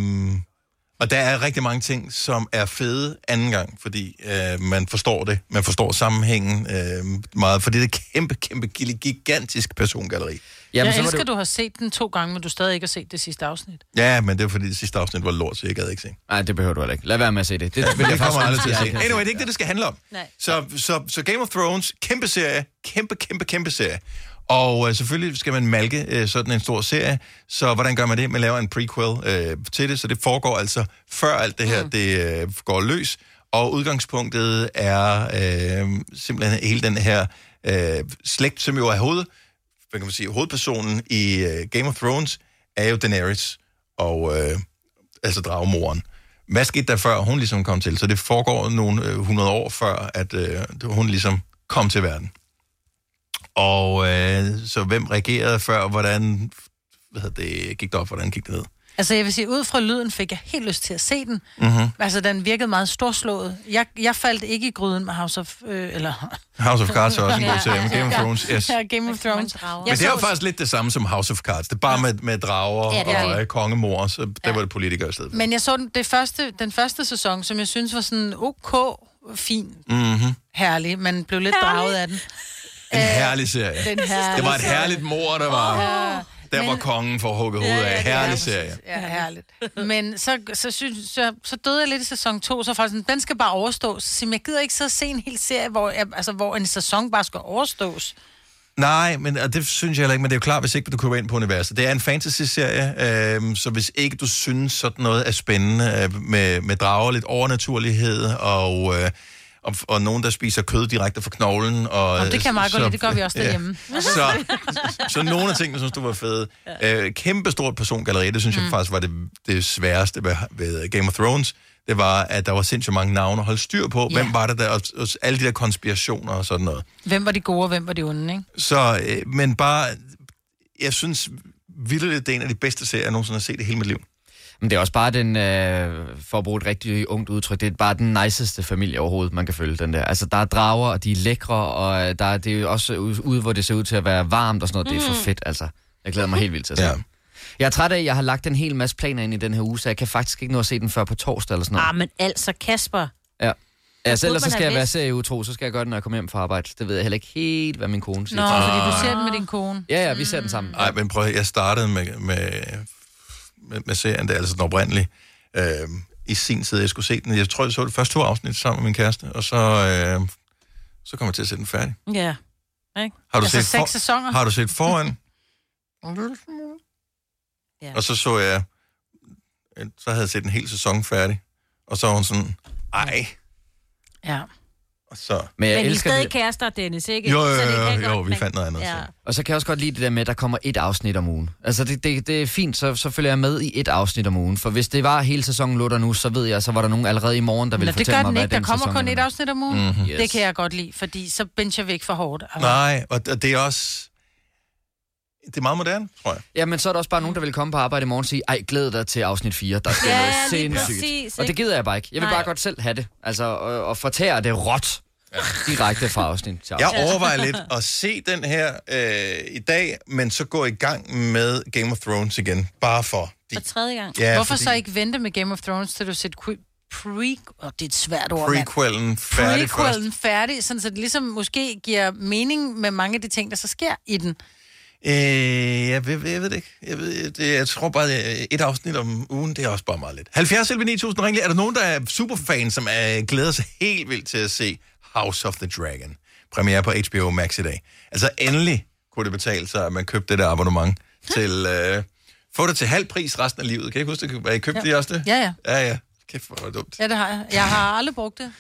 Speaker 1: og der er rigtig mange ting, som er fede anden gang, fordi øh, man forstår det. Man forstår sammenhængen øh, meget, for det er et kæmpe, kæmpe, gigantisk persongalleri.
Speaker 2: Jamen, jeg elsker, at du har set den to gange, men du stadig ikke har set det sidste afsnit.
Speaker 1: Ja, men det er fordi det sidste afsnit var lort, så jeg gad ikke se.
Speaker 12: Nej, det behøver du heller ikke. Lad være med at se det. Det,
Speaker 1: Det,
Speaker 12: vil
Speaker 1: det
Speaker 12: jeg
Speaker 1: kommer aldrig til at se. Anyway, det er ikke det, det skal handle om.
Speaker 2: Nej.
Speaker 1: Så, så, så Game of Thrones, kæmpe serie, kæmpe, kæmpe, kæmpe serie. Og øh, selvfølgelig skal man malke øh, sådan en stor serie, så hvordan gør man det? Man laver en prequel øh, til det, så det foregår altså før alt det her, mm. det øh, går løs. Og udgangspunktet er øh, simpelthen hele den her øh, slægt, som jo er hoved, hvad kan man sige, hovedpersonen i øh, Game of Thrones, er jo Daenerys, og øh, altså dragmoren. Hvad skete der før hun ligesom kom til? Så det foregår nogle øh, 100 år før, at øh, hun ligesom kom til verden. Og øh, så hvem regerede før, hvordan hvad det, gik det op, hvordan gik det ned?
Speaker 2: Altså, jeg vil sige, ud fra lyden fik jeg helt lyst til at se den.
Speaker 1: Mhm.
Speaker 2: Altså, den virkede meget storslået. Jeg, jeg faldt ikke i gryden med House of... Øh, eller...
Speaker 1: House of Cards er også en god
Speaker 2: Ja,
Speaker 1: serie, men Game of
Speaker 2: ja,
Speaker 1: Thrones, yes.
Speaker 2: Ja, Game of Thrones.
Speaker 1: Men det er jo faktisk lidt det samme som House of Cards. Det er bare med, med drager
Speaker 2: Ja,
Speaker 1: og øh, kongemor, så der var det politikere i stedet.
Speaker 2: Men jeg så den, det første, den første sæson, som jeg synes var sådan ok, fin,
Speaker 1: Mm-hmm.
Speaker 2: herlig. Man blev lidt draget af den.
Speaker 1: En herlig serie.
Speaker 2: den herlige
Speaker 1: det var et herligt mor, der var...
Speaker 2: Ja.
Speaker 1: Der var kongen for hugget hovedet af. Herlig serie.
Speaker 2: Ja, herligt. Men så, så, synes, så, så døde jeg lidt i sæson 2, så faktisk sådan, den skal bare overstås. Så jeg, gider ikke så se en hel serie, hvor, jeg, altså, hvor en sæson bare skal overstås.
Speaker 1: Nej, men og det synes jeg heller ikke, men det er jo klart, hvis ikke du køber ind på universet. Det er en fantasy-serie, øh, så hvis ikke du synes sådan noget er spændende øh, med, med drager, lidt overnaturlighed og, øh, og, og nogen, der spiser kød direkte fra knoglen. Og,
Speaker 2: Og det kan jeg meget godt lide, det gør vi også
Speaker 1: ja.
Speaker 2: derhjemme.
Speaker 1: Så, så nogle af tingene, synes du var fede. Øh, kæmpe stort persongalleri, det synes jeg
Speaker 2: Mm.
Speaker 1: faktisk var det, det sværeste ved, ved Game of Thrones. Det var, at der var sindssygt mange navne at holde styr på.
Speaker 2: Ja.
Speaker 1: Hvem var det der? Og, og alle de der konspirationer og sådan noget.
Speaker 2: Hvem var de gode, og hvem var de onde, ikke?
Speaker 1: Så, øh, men bare, jeg synes vildt, det er en af de bedste serier, jeg nogensinde har set i hele mit liv.
Speaker 12: Men det er også bare den, øh, for at bruge et rigtig ungt udtryk, det er bare den niceste familie overhovedet, man kan følge den der. Altså, der er drager, og de er lækre, og øh, der er, det er jo også ude, hvor det ser ud til at være varmt og sådan noget. Det er for
Speaker 3: Mm.
Speaker 12: fedt, altså. Jeg glæder mig helt vildt til at se
Speaker 1: Ja.
Speaker 12: Jeg er træt af, at jeg har lagt en hel masse planer ind i den her uge, så jeg kan faktisk ikke nå at se den før på torsdag eller sådan noget.
Speaker 3: Ah, men altså, Kasper.
Speaker 12: Ja. Altså,
Speaker 3: burde
Speaker 12: ellers så skal jeg være serieutro, så skal jeg gøre det, når jeg kommer hjem fra arbejde. Det ved jeg heller ikke helt, hvad min kone siger.
Speaker 2: Nå, fordi du ser den med din kone.
Speaker 12: Ja, ja, vi ser den sammen.
Speaker 1: Nej, men prøv at jeg startede med, med, med, med serien, der er altså den oprindelige, øh, i sin tid, jeg skulle se den. Jeg tror, jeg så det første to afsnit sammen med min kæreste, og så, øh, så kom jeg til at se den færdig.
Speaker 3: Ja. Ikke?
Speaker 1: Har du,
Speaker 2: Altså
Speaker 1: set,
Speaker 2: seks sæsoner?
Speaker 1: har du set foran?
Speaker 3: Ja.
Speaker 1: Og så så jeg, så havde jeg set en hel sæson færdig, og så var hun sådan, ej,
Speaker 2: Ja.
Speaker 1: Og så...
Speaker 12: Men jeg
Speaker 3: Men I er
Speaker 12: elsker
Speaker 3: stadig
Speaker 12: det.
Speaker 3: kærester, Dennis, ikke?
Speaker 1: Jo, jo,
Speaker 3: Så det
Speaker 1: jo,
Speaker 3: kan
Speaker 1: jo,
Speaker 3: godt-
Speaker 1: vi fandt noget andet.
Speaker 3: Ja.
Speaker 1: Ja.
Speaker 12: Og så kan jeg også godt lide det der med, at der kommer et afsnit om ugen. Altså, det, det, det er fint, så, så følger jeg med i et afsnit om ugen. For hvis det var hele sæsonen lå der nu, så ved jeg, så var der nogen allerede i morgen, der
Speaker 2: Nå,
Speaker 12: ville
Speaker 2: det
Speaker 12: fortælle
Speaker 2: gør
Speaker 12: mig,
Speaker 2: den
Speaker 12: hvad
Speaker 2: ikke. Der
Speaker 12: den
Speaker 2: kommer
Speaker 12: sæson
Speaker 2: kun
Speaker 12: er.
Speaker 2: et afsnit om ugen.
Speaker 1: Mhm.
Speaker 2: Mm-hmm.
Speaker 12: Yes.
Speaker 2: Det kan jeg godt lide, fordi så binger vi ikke for hårdt. Altså.
Speaker 1: Nej, og og det er også... Det er meget moderne, tror jeg.
Speaker 12: Ja, men så er der også bare nogen, der vil komme på arbejde i morgen og sige, ej, glæd dig til afsnit 4, der sker
Speaker 3: Ja,
Speaker 12: noget sindssygt.
Speaker 3: præcis,
Speaker 12: og det gider jeg bare ikke. Jeg vil
Speaker 3: Nej.
Speaker 12: bare godt selv have det. Altså, og, og fortære det råt. Direkte fra afsnit til
Speaker 1: Jeg
Speaker 12: afsnit.
Speaker 1: overvejer lidt at se den her øh, i dag, men så gå i gang med Game of Thrones igen. Bare for.
Speaker 3: For tredje gang.
Speaker 1: Ja,
Speaker 2: Hvorfor
Speaker 1: fordi
Speaker 2: så ikke vente med Game of Thrones, til du har set pre... Oh, det er et svært ord,
Speaker 1: prequelen færdig først?
Speaker 2: Prequelen færdig, sådan så det ligesom måske giver mening med mange af de ting, der så sker i den.
Speaker 1: Øh, jeg, ved, jeg ved det ikke. Jeg, ved, det, jeg tror bare, at et afsnit om ugen, det er også bare meget lidt. 70 11 9000 ring. Er der nogen, der er superfan, som er, glæder sig helt vildt til at se House of the Dragon? Premiere på HBO Max i dag. Altså endelig kunne det betale sig, at man købte det der abonnement til... Øh, få det til halv pris resten af livet. Kan I ikke huske? Har I købt
Speaker 2: Ja.
Speaker 1: det også det?
Speaker 2: Ja, ja.
Speaker 1: Ja, ja. Kæft, hvor var det dumt.
Speaker 2: Ja, det har jeg. Jeg har aldrig brugt det.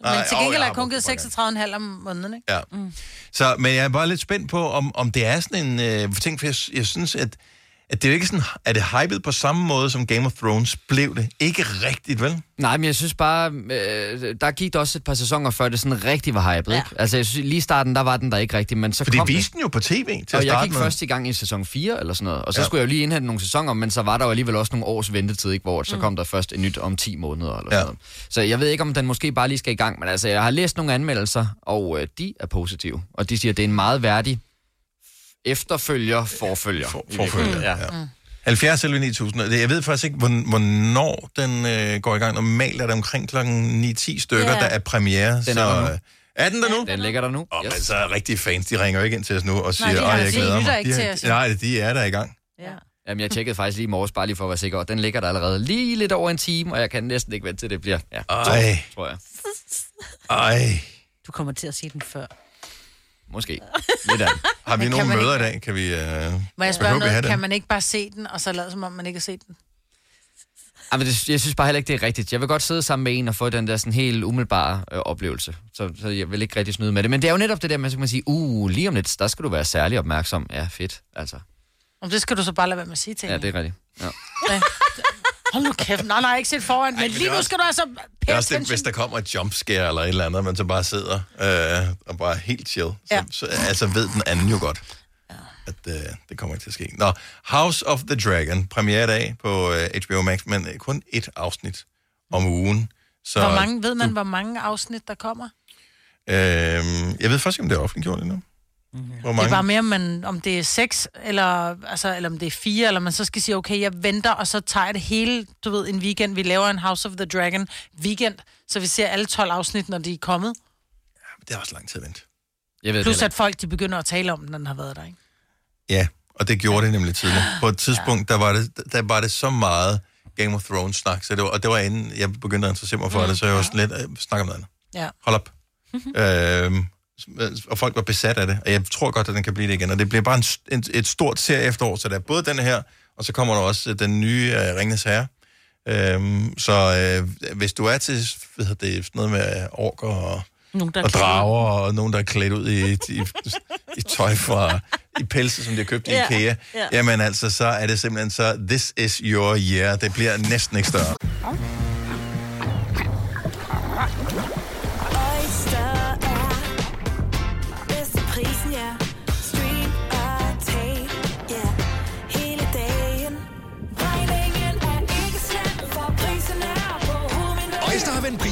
Speaker 2: Men til gengæld
Speaker 1: jeg
Speaker 2: har jeg kun givet
Speaker 1: det mange
Speaker 2: 36,5 om måneden, ikke?
Speaker 1: Ja. Mm. Så, men jeg er bare lidt spændt på, om, om det er sådan en øh, ting, for jeg, jeg synes, at, at det er jo ikke sådan, er det hypet på samme måde, som Game of Thrones blev det? Ikke rigtigt, vel?
Speaker 12: Nej, men jeg synes bare, øh, der gik der også et par sæsoner før, det sådan rigtig var hypet, ja. ikke? Altså, jeg synes, lige i starten, der var den der ikke rigtig, men så
Speaker 1: For de
Speaker 12: kom det.
Speaker 1: viste den jo på tv til at
Speaker 12: Og jeg gik
Speaker 1: med.
Speaker 12: først i gang i sæson 4 eller sådan noget, og så
Speaker 1: Ja.
Speaker 12: skulle jeg jo lige indhente nogle sæsoner, men så var der jo alligevel også nogle års ventetid, ikke? hvor så
Speaker 1: Mm.
Speaker 12: kom der først et nyt om 10 måneder eller
Speaker 1: Ja.
Speaker 12: sådan noget. Så jeg ved ikke, om den måske bare lige skal i gang, men altså, jeg har læst nogle anmeldelser, og øh, de er positive, og de siger, at det er en meget værdig efterfølger, forfølger. For,
Speaker 1: forfølger,
Speaker 12: ja.
Speaker 1: ja. 70 eller 9000. Det- Jeg ved faktisk ikke, hvorn- hvornår den øh, går i gang. Normalt er det omkring klokken 9-10 stykker,
Speaker 12: Ja.
Speaker 1: der er premiere.
Speaker 12: Den
Speaker 1: så,
Speaker 12: er
Speaker 1: øh, Er den der nu?
Speaker 12: Den ligger der nu.
Speaker 1: Oh, yes. Men så er rigtige fans, de ringer jo ikke ind til os nu og siger,
Speaker 12: de har-
Speaker 1: at jeg
Speaker 12: de
Speaker 1: glæder mig.
Speaker 12: ikke
Speaker 1: de,
Speaker 12: til
Speaker 1: har-
Speaker 12: os.
Speaker 1: Nej, de er der i gang.
Speaker 3: Ja.
Speaker 12: Jamen, jeg tjekkede faktisk lige i morges, bare lige for at være sikker, og den ligger der allerede lige lidt over en time, og jeg kan næsten ikke vente til det bliver, ja, to,
Speaker 1: Ej.
Speaker 12: tror jeg.
Speaker 1: Ej.
Speaker 3: Du kommer til at se den før.
Speaker 12: Måske. Lidt af.
Speaker 1: Har vi
Speaker 2: Men
Speaker 1: nogle
Speaker 2: man
Speaker 1: møder i
Speaker 2: ikke-
Speaker 1: dag? Kan vi, øh,
Speaker 2: Må jeg
Speaker 1: behøver
Speaker 2: spørge
Speaker 1: vi have
Speaker 2: noget?
Speaker 1: den?
Speaker 2: Kan man ikke bare se den, og så lade som om, man ikke har set den?
Speaker 12: Ej, men det, jeg synes bare heller ikke, det er rigtigt. Jeg vil godt sidde sammen med en og få den der sådan helt umiddelbare øh, oplevelse. Så, så jeg vil ikke rigtig snyde med det. Men det er jo netop det der, man så kan man sige, uh, lige om lidt, der skal du være særlig opmærksom. Ja, fedt, altså.
Speaker 2: Om det skal du så bare lade være med at sige til
Speaker 12: Ja,
Speaker 2: hende.
Speaker 12: det er rigtigt. Ja.
Speaker 2: Ja. Hold nu kæft. Nej, nej, ikke set foran. Men
Speaker 1: men
Speaker 2: lige nu skal du altså...
Speaker 1: Det er også det, hvis der kommer et jumpscare eller et eller andet, man så bare sidder øh, og bare er helt chill. Så,
Speaker 2: Ja.
Speaker 1: så, altså ved den anden jo godt, at øh, det kommer ikke til at ske. Nå, House of the Dragon, premiere i dag på øh, HBO Max, men øh, kun et afsnit om ugen. Så,
Speaker 2: Hvor mange, ved man, hvor mange afsnit, der kommer?
Speaker 1: Øh, jeg ved faktisk ikke, om det er offentliggjort endnu. Hvor
Speaker 2: Det er
Speaker 1: mange?
Speaker 2: bare mere, om, man, om det er seks, eller, altså, eller om det er fire, eller man så skal sige, okay, jeg venter, og så tager jeg det hele, du ved, en weekend. Vi laver en House of the Dragon weekend, så vi ser alle 12 afsnit, når de er kommet.
Speaker 1: Det er også lang tid at vente.
Speaker 12: Jeg ved
Speaker 2: Plus at folk, de begynder at tale om den, når den har været der, ikke?
Speaker 1: Ja, og det gjorde det nemlig tidligere. På et tidspunkt, der var det, der var det så meget Game of Thrones-snak, så det var, og det var inden jeg begyndte at interessere mig for det, så jeg var sådan lidt, øh, snak om noget andet.
Speaker 2: Ja.
Speaker 1: Hold op. øhm, og folk var besat af det, og jeg tror godt, at den kan blive det igen. Og det bliver bare en, en, et stort serie efterår, så der er både den her, og så kommer der også øh, den nye uh, Ringnes Herre. Øhm, så øh, hvis du er til hvad hedder det, sådan noget med orker og,
Speaker 3: Nogen, der er
Speaker 1: og drager, og nogen, der er klædt ud i, i, i tøj fra, i pelse, som de har købt i IKEA,
Speaker 3: ja.
Speaker 1: jamen altså, så er det simpelthen så, this is your year. Det bliver næsten ikke større.
Speaker 13: Oyster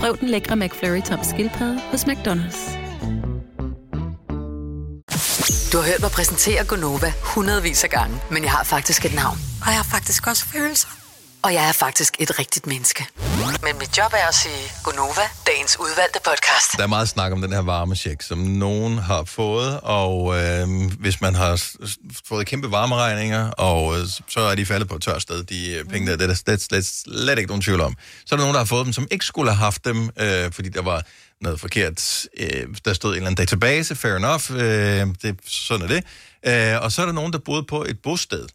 Speaker 10: Prøv den lækre McFlurry tom skildpadde hos McDonald's.
Speaker 4: Du har hørt mig præsentere Gonova hundredvis af gange, men jeg har faktisk et navn. Og jeg har faktisk også følelser. Og jeg er faktisk et rigtigt menneske. Men mit job er at sige Gonova, dagens udvalgte podcast.
Speaker 1: Der er meget snak om den her varmecheck, som nogen har fået, og øh, hvis man har fået kæmpe varmeregninger, og øh, så er de faldet på et tørt sted, de øh, penge der, det er der slet, slet, slet ikke nogen tvivl om. Så er der nogen, der har fået dem, som ikke skulle have haft dem, øh, fordi der var noget forkert. Øh, der stod en eller anden database, fair enough, øh, det, sådan er det. Øh, og så er der nogen, der boede på et bosted,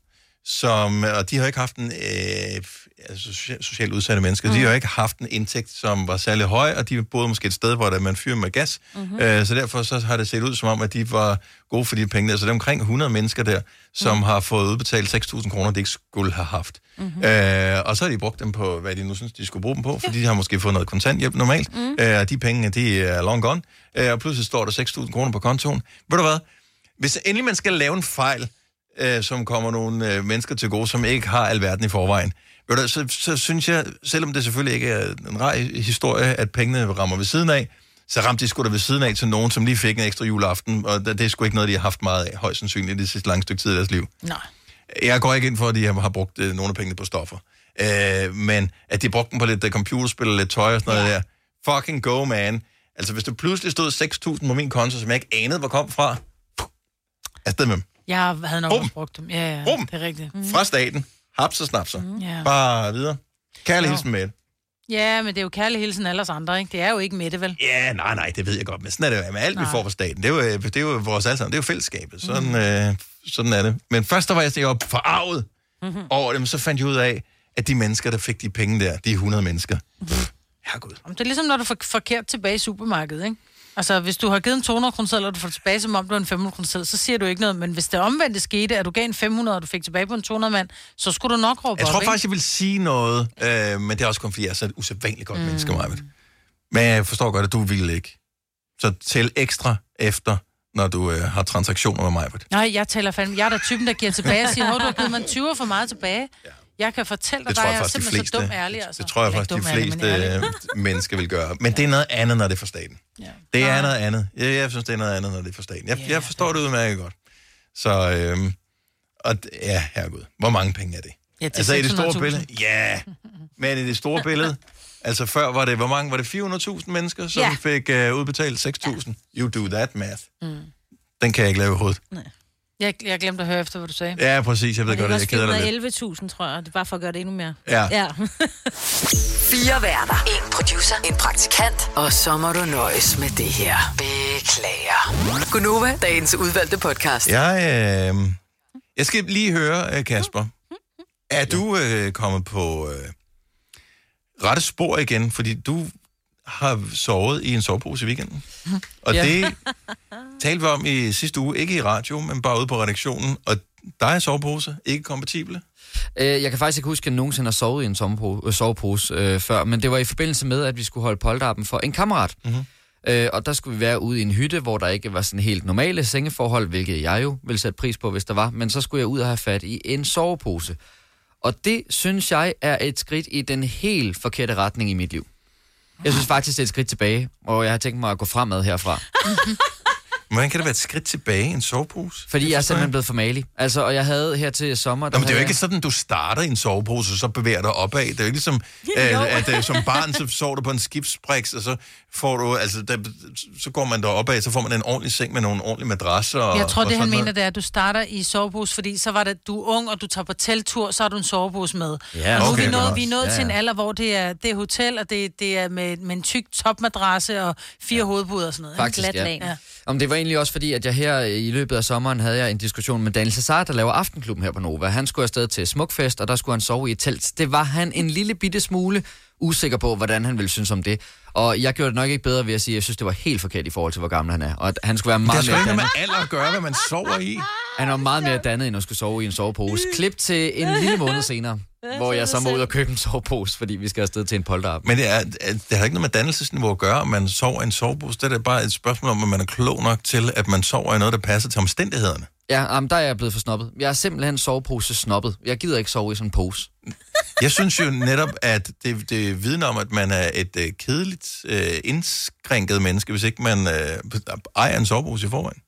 Speaker 1: som, og de har ikke haft en, øh, altså socia- socialt udsatte mennesker, mm. de har ikke haft en indtægt, som var særlig høj, og de boede måske et sted, hvor der man fyrer med gas, mm-hmm. øh, så derfor så har det set ud som om, at de var gode for de penge der. Så det er omkring 100 mennesker der, som mm. har fået udbetalt 6.000 kroner, de ikke skulle have haft. Mm-hmm. Øh, og så har de brugt dem på, hvad de nu synes, de skulle bruge dem på, fordi de har måske fået noget kontanthjælp normalt, mm. øh, og de penge, de er long gone, øh, og pludselig står der 6.000 kroner på kontoen. Ved du hvad? Hvis endelig man skal lave en fejl, øh, som kommer nogle øh, mennesker til gode, som ikke har alverden i forvejen. Ved du, så, så synes jeg, selvom det selvfølgelig ikke er en rej historie, at pengene rammer ved siden af, så ramte de sgu da ved siden af til nogen, som lige fik en ekstra juleaften, og det, er sgu ikke noget, de har haft meget af, højst sandsynligt, det sidste lange stykke tid af deres liv.
Speaker 2: Nej.
Speaker 1: Jeg går ikke ind for, at de har, brugt øh, nogle af pengene på stoffer. Øh, men at de brugte dem på lidt øh, computerspil og lidt tøj og sådan noget der. Fucking go, man. Altså, hvis der pludselig stod 6.000 på min konto, som jeg ikke anede, hvor kom fra, afsted med dem.
Speaker 2: Jeg havde nok
Speaker 1: Bum.
Speaker 2: også brugt dem. Ja, ja,
Speaker 1: Bum.
Speaker 2: det er rigtigt. Mm.
Speaker 1: Fra staten. Haps og snapser.
Speaker 2: Mm. Ja.
Speaker 1: Bare videre. Kærlig hilsen med det.
Speaker 2: Ja, men det er jo kærlig hilsen alle os andre, ikke? Det er jo ikke med det, vel?
Speaker 1: Ja, nej, nej, det ved jeg godt, men sådan er det jo med alt, vi
Speaker 2: Nej.
Speaker 1: får fra staten. Det er jo, øh, det er jo vores alle sammen, det er jo fællesskabet. Sådan, mm. øh, sådan er det. Men først der var jeg, jeg var forarvet
Speaker 2: Mhm.
Speaker 1: over det, men så fandt jeg ud af, at de mennesker, der fik de penge der, de 100 mennesker. Herregud.
Speaker 2: Jamen, Det er ligesom, når du får forkert tilbage i supermarkedet, ikke? Altså, hvis du har givet en 200 kroner og du får tilbage, som om du har en 500 kroner så siger du ikke noget. Men hvis det omvendte skete, at du gav en 500, og du fik tilbage på en 200 mand, så skulle du nok råbe
Speaker 1: Jeg tror
Speaker 2: op, ikke?
Speaker 1: faktisk, jeg vil sige noget, øh, men det er også kun, fordi jeg er så usædvanligt godt mm. menneske, Marvind. Men jeg forstår godt, at du vil ikke. Så tæl ekstra efter, når du øh, har transaktioner med mig.
Speaker 2: Nej, jeg taler fandme. Jeg er da typen, der giver tilbage og siger, at du har givet mig en 20 for meget tilbage. Jeg kan fortælle dig, at jeg
Speaker 1: jeg
Speaker 2: er simpelthen
Speaker 1: fleste,
Speaker 2: så dum ærlig. Altså.
Speaker 1: det tror jeg faktisk, de
Speaker 2: dum ærlig, men
Speaker 1: fleste øh, mennesker vil gøre. Men det er noget andet, når det er for staten. Ja. Det er noget andet. Jeg, jeg synes, det er noget andet, når det er for staten. Jeg, jeg forstår det udmærket godt. Så, øhm, og ja, herregud. Hvor mange penge er det?
Speaker 2: Ja, det er
Speaker 1: altså i det store
Speaker 2: 600.000.
Speaker 1: billede? Ja, men i det store billede, altså før var det, hvor mange var det? 400.000 mennesker, som
Speaker 2: Ja.
Speaker 1: fik øh, udbetalt 6.000? You do that math.
Speaker 2: Mm.
Speaker 1: Den kan jeg ikke lave i hovedet.
Speaker 2: Jeg, jeg glemte at høre efter, hvad du sagde.
Speaker 1: Ja, præcis. Jeg ved
Speaker 3: Det
Speaker 1: godt, at jeg keder dig lidt.
Speaker 3: 411.000, tror jeg. Det er bare for at gøre det endnu mere.
Speaker 1: Ja.
Speaker 3: ja.
Speaker 4: Fire værter. En producer. En praktikant. Og så må du nøjes med det her. Beklager. Gunova, dagens udvalgte podcast.
Speaker 1: Jeg, øh, jeg skal lige høre, øh, Kasper. Er du øh, kommet på øh, rette spor igen? Fordi du har sovet i en sovepose i weekenden. Og
Speaker 12: Ja.
Speaker 1: det talte vi om i sidste uge, ikke i radio, men bare ude på redaktionen. Og dig er sovepose ikke kompatible?
Speaker 12: Øh, jeg kan faktisk ikke huske, at jeg nogensinde har sovet i en sommerpo- øh, sovepose øh, før, men det var i forbindelse med, at vi skulle holde polterappen for en kammerat.
Speaker 1: Mhm.
Speaker 12: Øh, og der skulle vi være ude i en hytte, hvor der ikke var sådan helt normale sengeforhold, hvilket jeg jo ville sætte pris på, hvis der var. Men så skulle jeg ud og have fat i en sovepose. Og det synes jeg er et skridt i den helt forkerte retning i mit liv. Jeg synes faktisk, det er et skridt tilbage, og jeg har tænkt mig at gå fremad herfra.
Speaker 1: Hvordan kan det være et skridt tilbage en sovepose?
Speaker 12: Fordi jeg er simpelthen blevet for malig. Altså, og jeg havde her til sommer...
Speaker 1: Nå, men det er jo ikke sådan, du starter i en sovepose, og så bevæger dig opad. Det er jo ikke ligesom, øh, at øh, som barn, så sover du på en skibsbriks, og så får du, altså, der, så går man der opad, så får man en ordentlig seng med nogle ordentlige madrasser. Og,
Speaker 2: Jeg tror,
Speaker 1: og
Speaker 2: det han mener, det er, at du starter i sovepose, fordi så var det, du er ung, og du tager på teltur, så har du en sovepose med.
Speaker 1: Ja,
Speaker 2: og nu er
Speaker 1: okay,
Speaker 2: vi nået, vi er nået
Speaker 1: Ja,
Speaker 2: til en
Speaker 1: ja.
Speaker 2: alder, hvor det er, det er hotel, og det, det er med, med en tyk topmadrasse og fire ja. hovedpuder og sådan noget.
Speaker 12: Faktisk, ja.
Speaker 2: Glat lag. ja.
Speaker 12: Om det var egentlig også fordi, at jeg her i løbet af sommeren havde jeg en diskussion med Daniel Cesar, der laver Aftenklubben her på Nova. Han skulle afsted til Smukfest, og der skulle han sove i et telt. Det var han en lille bitte smule usikker på, hvordan han ville synes om det. Og jeg gjorde det nok ikke bedre ved at sige, at jeg synes, det var helt forkert i forhold til, hvor gammel han er. Og at han skulle være
Speaker 1: Det har
Speaker 12: meget mere
Speaker 1: ikke noget
Speaker 12: dannet.
Speaker 1: med alder at gøre, hvad man sover i.
Speaker 12: Han var meget mere dannet, end at skulle sove i en sovepose. Klip til en lille måned senere, hvor jeg så må ud og købe en sovepose, fordi vi skal afsted til en polterappen.
Speaker 1: Men det, er, det har ikke noget med dannelsesniveau at gøre, om man sover i en sovepose. Det er bare et spørgsmål om, at man er klog nok til, at man sover i noget, der passer til omstændighederne.
Speaker 12: Ja, jamen, der er jeg blevet for snobbet. Jeg er simpelthen sovepose snobbet. Jeg gider ikke sove i sådan en pose.
Speaker 1: Jeg synes jo netop, at det, det vidner om, at man er et øh, kedeligt, øh, indskrænket menneske, hvis ikke man øh, ejer en sovepose i forvejen.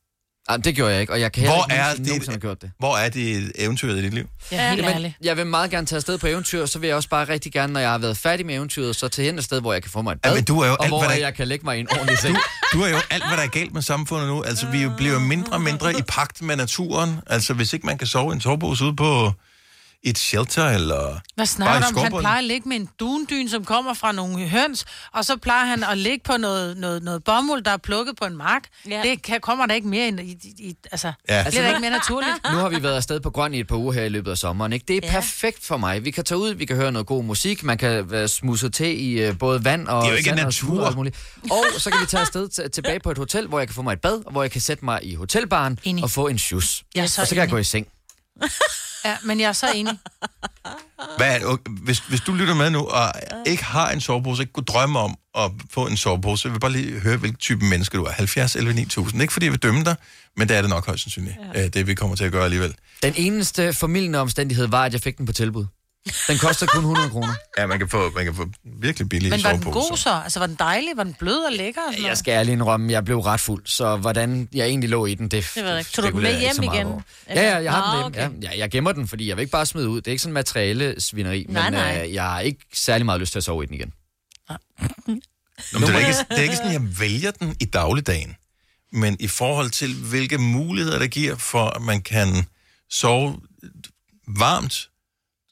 Speaker 12: Jamen, det gjorde jeg ikke, og jeg kan
Speaker 1: Hvor
Speaker 12: ikke
Speaker 1: er det-
Speaker 12: nogensinde have gjort det.
Speaker 1: Hvor er det eventyret i dit liv?
Speaker 2: Ja, helt
Speaker 12: Jamen. Jeg vil meget gerne tage afsted på eventyr, så vil jeg også bare rigtig gerne, når jeg har været færdig med eventyret, så til hen et sted, hvor jeg kan få mig et bad,
Speaker 1: Ja, men du er jo
Speaker 12: og
Speaker 1: alt,
Speaker 12: hvor
Speaker 1: hvad der-
Speaker 12: jeg kan lægge mig i en ordentlig seng.
Speaker 1: Du er jo alt, hvad der er galt med samfundet nu. Altså, vi bliver mindre og mindre i pagt med naturen. Altså, hvis ikke man kan sove i en sovepose ude på et shelter, eller
Speaker 2: Hvad
Speaker 1: bare
Speaker 2: snakker
Speaker 1: i
Speaker 2: du om? Han
Speaker 1: skovbunden.
Speaker 2: plejer at ligge med en dundyn, som kommer fra nogle høns, og så plejer han at ligge på noget, noget, noget bomuld, der er plukket på en mark. Ja. Det kan, kommer der ikke mere ind i, i, i altså,
Speaker 12: Ja.
Speaker 2: det bliver da ikke mere naturligt.
Speaker 12: Nu har vi været afsted på grøn i et par uger her i løbet af sommeren. Ikke? Det er ja. perfekt for mig. Vi kan tage ud, vi kan høre noget god musik, man kan være smusset til i øh, både vand og
Speaker 1: Det er jo ikke
Speaker 12: sand og
Speaker 1: natur.
Speaker 12: skud og alt muligt. Og så kan vi tage afsted t- tilbage på et hotel, hvor jeg kan få mig et bad, og hvor jeg kan sætte mig i hotelbaren
Speaker 2: Enig.
Speaker 12: og få en shoes.
Speaker 2: Jeg er så
Speaker 12: og så kan jeg
Speaker 2: enig.
Speaker 12: gå i seng.
Speaker 2: Ja, men jeg er så enig.
Speaker 1: Hvad er, okay, hvis, hvis du lytter med nu, og ikke har en sovepose, ikke kunne drømme om at få en sovepose, så vil jeg bare lige høre, hvilken type menneske du er. 70 11 9000. Ikke fordi jeg vil dømme dig, men det er det nok højst sandsynligt, ja. det vi kommer til at gøre alligevel.
Speaker 12: Den eneste formidlende omstændighed var, at jeg fik den på tilbud. Den koster kun 100 kroner.
Speaker 1: Ja, man kan få, man kan få virkelig billige
Speaker 2: Men var den
Speaker 1: soveposer.
Speaker 2: god så? Altså, var den dejlig? Var den blød og lækker? Og sådan
Speaker 12: Jeg
Speaker 2: noget?
Speaker 12: skal ærligt indrømme, jeg blev ret fuld, så hvordan jeg egentlig lå i den, det,
Speaker 2: Det ved jeg ikke. Tog du den
Speaker 12: spekulerer
Speaker 2: med
Speaker 12: jeg ikke så
Speaker 2: hjem
Speaker 12: meget
Speaker 2: igen?
Speaker 12: over.
Speaker 2: Eller?
Speaker 12: Ja, ja, jeg har
Speaker 2: Nå,
Speaker 12: den med hjem. Ja, jeg gemmer den, fordi jeg vil ikke bare smide ud. Det er ikke sådan materiale svineri,
Speaker 2: Nej,
Speaker 12: men
Speaker 2: nej.
Speaker 12: Øh, jeg har ikke særlig meget lyst til at sove i den igen.
Speaker 1: Nå, men det, er ikke, det er ikke sådan, jeg vælger den i dagligdagen. Men i forhold til, hvilke muligheder det giver for, at man kan sove varmt,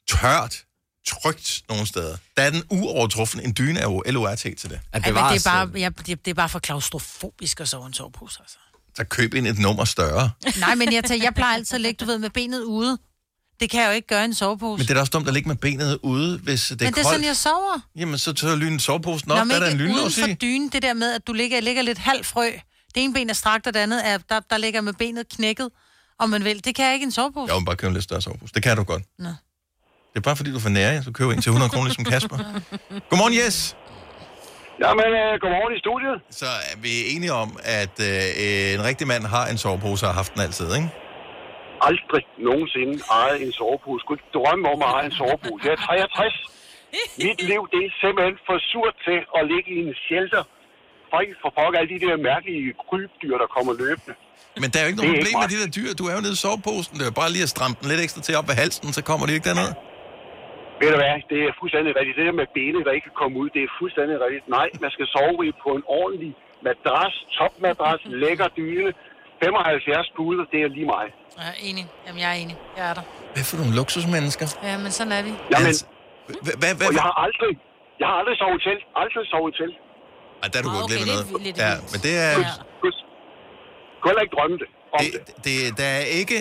Speaker 1: tørt, trygt nogle steder. Der er den uovertruffen. En dyne er jo LORT til det.
Speaker 12: At
Speaker 2: Ja, men det er, bare, ja, det, det er bare for klaustrofobisk at sove en sovepose, altså.
Speaker 1: Så køb ind et nummer større.
Speaker 2: Nej, men jeg, tager, jeg plejer altid at ligge, du ved, med benet ude. Det kan jeg jo ikke gøre i en sovepose.
Speaker 1: Men det er da også dumt at ligge med benet ude, hvis det er
Speaker 2: men det er
Speaker 1: koldt.
Speaker 2: sådan, jeg sover.
Speaker 1: Jamen, så tager lynen soveposen op.
Speaker 2: Nå,
Speaker 1: der er der en
Speaker 2: men ikke uden for
Speaker 1: i.
Speaker 2: dynen, det der med, at du ligger, ligger lidt halv frø. Det ene ben er strakt, og det andet er, der, der ligger med benet knækket, om man vil. Det kan jeg ikke i en sovepose.
Speaker 1: Jeg vil bare købe en lidt større sovepose. Det kan du godt.
Speaker 2: Nå.
Speaker 1: Det er bare fordi, du er for nære, så køber en til 100 kroner, ligesom Kasper. Godmorgen, Jes.
Speaker 14: Jamen, øh, godmorgen i studiet.
Speaker 1: Så er vi enige om, at øh, en rigtig mand har en sovepose og har haft den altid, ikke?
Speaker 14: Aldrig nogensinde ejet en sovepose. Skulle ikke drømme om at eje en sovepose. Jeg er 63. Mit liv, det er simpelthen for surt til at ligge i en shelter. For ikke for fuck alle de der mærkelige krybdyr, der kommer løbende.
Speaker 1: Men der er jo ikke noget problem med de der dyr. Du er jo nede i soveposen. Det er bare lige at stramme den lidt ekstra til op ved halsen, så kommer de ikke derned.
Speaker 14: Ved du hvad, det er fuldstændig rigtigt. Det der med benet, der ikke kan komme ud, det er fuldstændig rigtigt. Nej, man skal sove i på en ordentlig madras, topmadras, lækker dyne, 75 puder, det er lige mig.
Speaker 2: Jeg er enig. Jamen, jeg er enig. Jeg er der.
Speaker 1: Hvad for nogle luksusmennesker?
Speaker 2: Ja, men sådan er vi.
Speaker 14: Jamen,
Speaker 1: hvad, hvad,
Speaker 14: og jeg har aldrig, jeg har aldrig sovet til. Aldrig sovet til.
Speaker 1: Ej, der er du gået glip af noget. Ja, men det er...
Speaker 14: Kunne heller ikke drømme det. Om det.
Speaker 1: Det, der er ikke,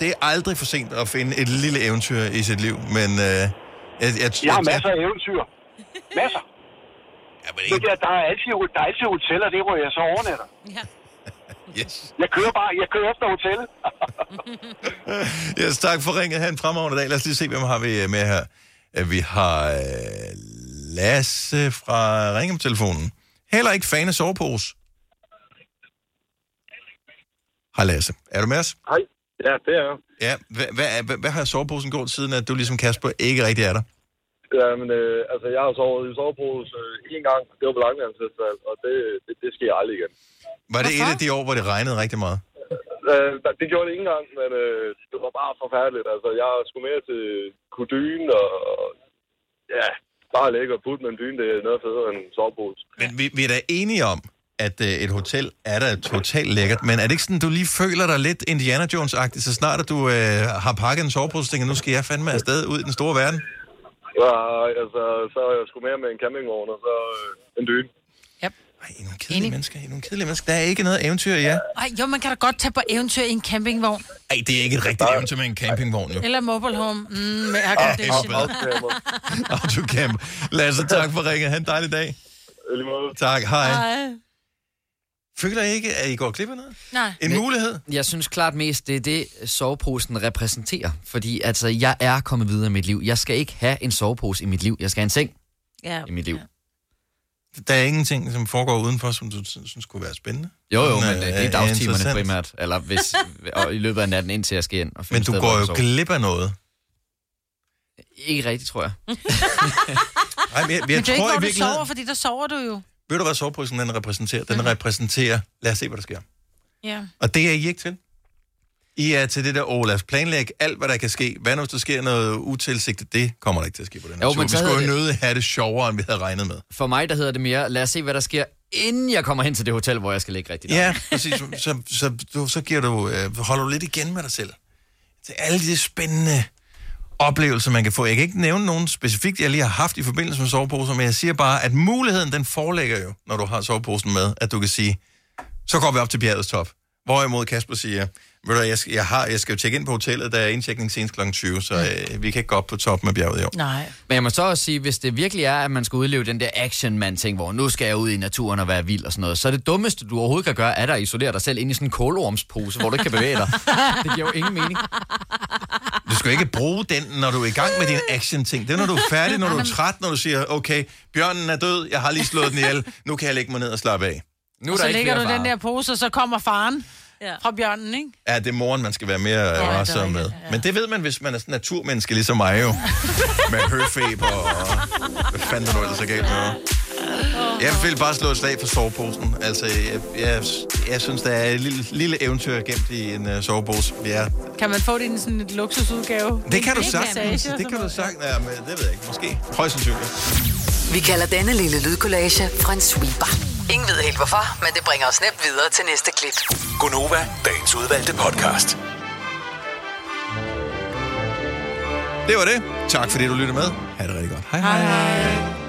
Speaker 1: det er aldrig for sent at finde et lille eventyr i sit liv, men... Øh, jeg, jeg,
Speaker 14: Jeg har masser af eventyr. Masser.
Speaker 1: Ja, men
Speaker 14: ikke... der, der, er altid, der er altid hoteller, det hvor jeg så overnatter.
Speaker 2: Ja.
Speaker 1: Yes.
Speaker 14: Jeg kører bare, jeg kører efter hotellet.
Speaker 1: Yes, tak for ringet. Ha' en fremragende dag. Lad os lige se, hvem har vi øh, med her. Øh, Vi har øh, Lasse fra Ringem-telefonen. Heller ikke fan af sovepose. Hej Lasse. Er du med os?
Speaker 15: Hej. Ja, det er jeg.
Speaker 1: Ja, hvad, hvad, hvad, hvad har soveposen gjort, siden at du ligesom Kasper ikke rigtig er der?
Speaker 15: Ja, men øh, altså, jeg har sovet i sovepose øh, en gang. Det var på Langelandsfestival, og det, det, det sker aldrig igen.
Speaker 1: Var det et af de år, hvor det regnede rigtig meget?
Speaker 15: Øh, det gjorde det ikke engang, men øh, det var bare forfærdeligt. Altså, jeg skulle mere til kudyne, og ja, bare ligge og putte med en dyne, det er noget federe end en sovepose.
Speaker 1: Men vi, vi er da enige om, at øh, et hotel er da totalt lækkert, men er det ikke sådan, du lige føler dig lidt Indiana Jones-agtig, så snart at du øh, har pakket en sovepose, tænker, nu skal jeg fandme afsted ud i den store verden?
Speaker 15: Ja, altså, så er jeg sgu mere med en campingvogn, og så øh, en dyne.
Speaker 1: Kedelige mennesker, I er nogle kedelige mennesker. Der er ikke noget eventyr i jer.
Speaker 2: Ej, jo, man kan da godt tage på eventyr i en campingvogn.
Speaker 1: Ej, det er ikke et rigtigt eventyr med en campingvogn, jo.
Speaker 2: Eller mobile home. Mm, med
Speaker 1: Ah,
Speaker 2: aircondition.
Speaker 1: Autocamp. Lasse, tak for ringet. Ha' en dejlig dag. Tak, hej.
Speaker 2: Ej.
Speaker 1: Føler I ikke, at I går glip af noget?
Speaker 2: Nej.
Speaker 1: En mulighed?
Speaker 12: Jeg synes klart mest, det er det, soveposen repræsenterer. Fordi altså, jeg er kommet videre i mit liv. Jeg skal ikke have en sovepose i mit liv. Jeg skal have en seng
Speaker 3: Ja.
Speaker 12: i mit liv.
Speaker 1: Der er ingenting, som foregår udenfor, som du synes kunne være spændende?
Speaker 12: Jo, jo, men
Speaker 1: øh,
Speaker 12: øh, det
Speaker 1: er
Speaker 12: dagtimerne
Speaker 1: interessant.
Speaker 12: primært. Eller hvis, og i løbet af natten, indtil jeg skal ind. Og
Speaker 1: Men du går jo
Speaker 12: jeg
Speaker 1: glip af noget.
Speaker 12: Ikke rigtigt, tror jeg.
Speaker 1: Ej, men jeg, jeg
Speaker 2: Men det er
Speaker 1: tror
Speaker 2: ikke,
Speaker 1: i
Speaker 2: hvor du
Speaker 1: virkeligheden...
Speaker 2: sover, fordi der sover du jo.
Speaker 1: Ved du, hvad soveposen den repræsenterer? Den repræsenterer, lad os se, hvad der sker.
Speaker 2: Ja.
Speaker 1: Og det er I ikke til. I er til det der, åh, lad os planlægge alt, hvad der kan ske. Hvad nu, hvis der sker noget utilsigtet? Det kommer der ikke til at ske på den her
Speaker 12: Jo,
Speaker 1: tur.
Speaker 12: men
Speaker 1: Vi skulle jo
Speaker 12: det-
Speaker 1: nødig have det sjovere, end vi havde regnet med.
Speaker 12: For mig, der hedder det mere, lad os se, hvad der sker, inden jeg kommer hen til det hotel, hvor jeg skal ligge rigtig
Speaker 1: Ja, præcis. Så, så, så, så giver du, øh, holder du lidt igen med dig selv. Til alle de spændende oplevelser, man kan få. Jeg kan ikke nævne nogen specifikt, jeg lige har haft i forbindelse med soveposer, men jeg siger bare, at muligheden, den forelægger jo, når du har soveposen med, at du kan sige, så går vi op til bjergets top. Hvorimod Kasper siger, ved du, jeg, skal, jeg, har, jeg skal jo tjekke ind på hotellet, der er indtjekning senest kl. 20, så øh, vi kan ikke gå op på toppen af bjerget i år.
Speaker 2: Nej.
Speaker 12: Men jeg må så også sige, hvis det virkelig er, at man skal udleve den der action man ting, hvor nu skal jeg ud i naturen og være vild og sådan noget, så det dummeste, du overhovedet kan gøre, er at isolere dig selv ind i sådan en kålormspose, hvor du ikke kan bevæge dig. Det giver jo ingen mening.
Speaker 1: Du skal ikke bruge den, når du er i gang med din action-ting. Det er, når du er færdig, når du er træt, når du siger, okay, bjørnen er død, jeg har lige slået den ihjel, nu kan jeg lægge mig ned og slappe af.
Speaker 12: Nu
Speaker 2: og så lægger du den der pose, og så kommer faren ja. fra bjørnen, ikke?
Speaker 1: Ja, det er moren, man skal være mere ja, varsom med.
Speaker 2: rigtigt,
Speaker 1: Men det ved man, hvis man er sådan en naturmenneske, ligesom mig jo. med høfeber og... Hvad fanden er nu ellers er galt med? Jeg vil bare slå et slag for soveposen. Altså, jeg, jeg, jeg synes, der er et lille, lille eventyr gemt i en uh, sovepose. Ja,
Speaker 2: Kan man få det i en sådan en luksusudgave?
Speaker 1: det kan du
Speaker 2: En
Speaker 1: sagtens. Det kan du sagtens. Ja, men det ved jeg ikke. Måske. Højst sandsynligt.
Speaker 4: Vi kalder denne lille lydkollage en sweeper. Ingen ved helt hvorfor, men det bringer os nemt videre til næste klip.
Speaker 5: Gonova, dagens udvalgte podcast.
Speaker 1: Det var det. Tak fordi du lyttede med. Ha' det rigtig godt. Hej hej. hej.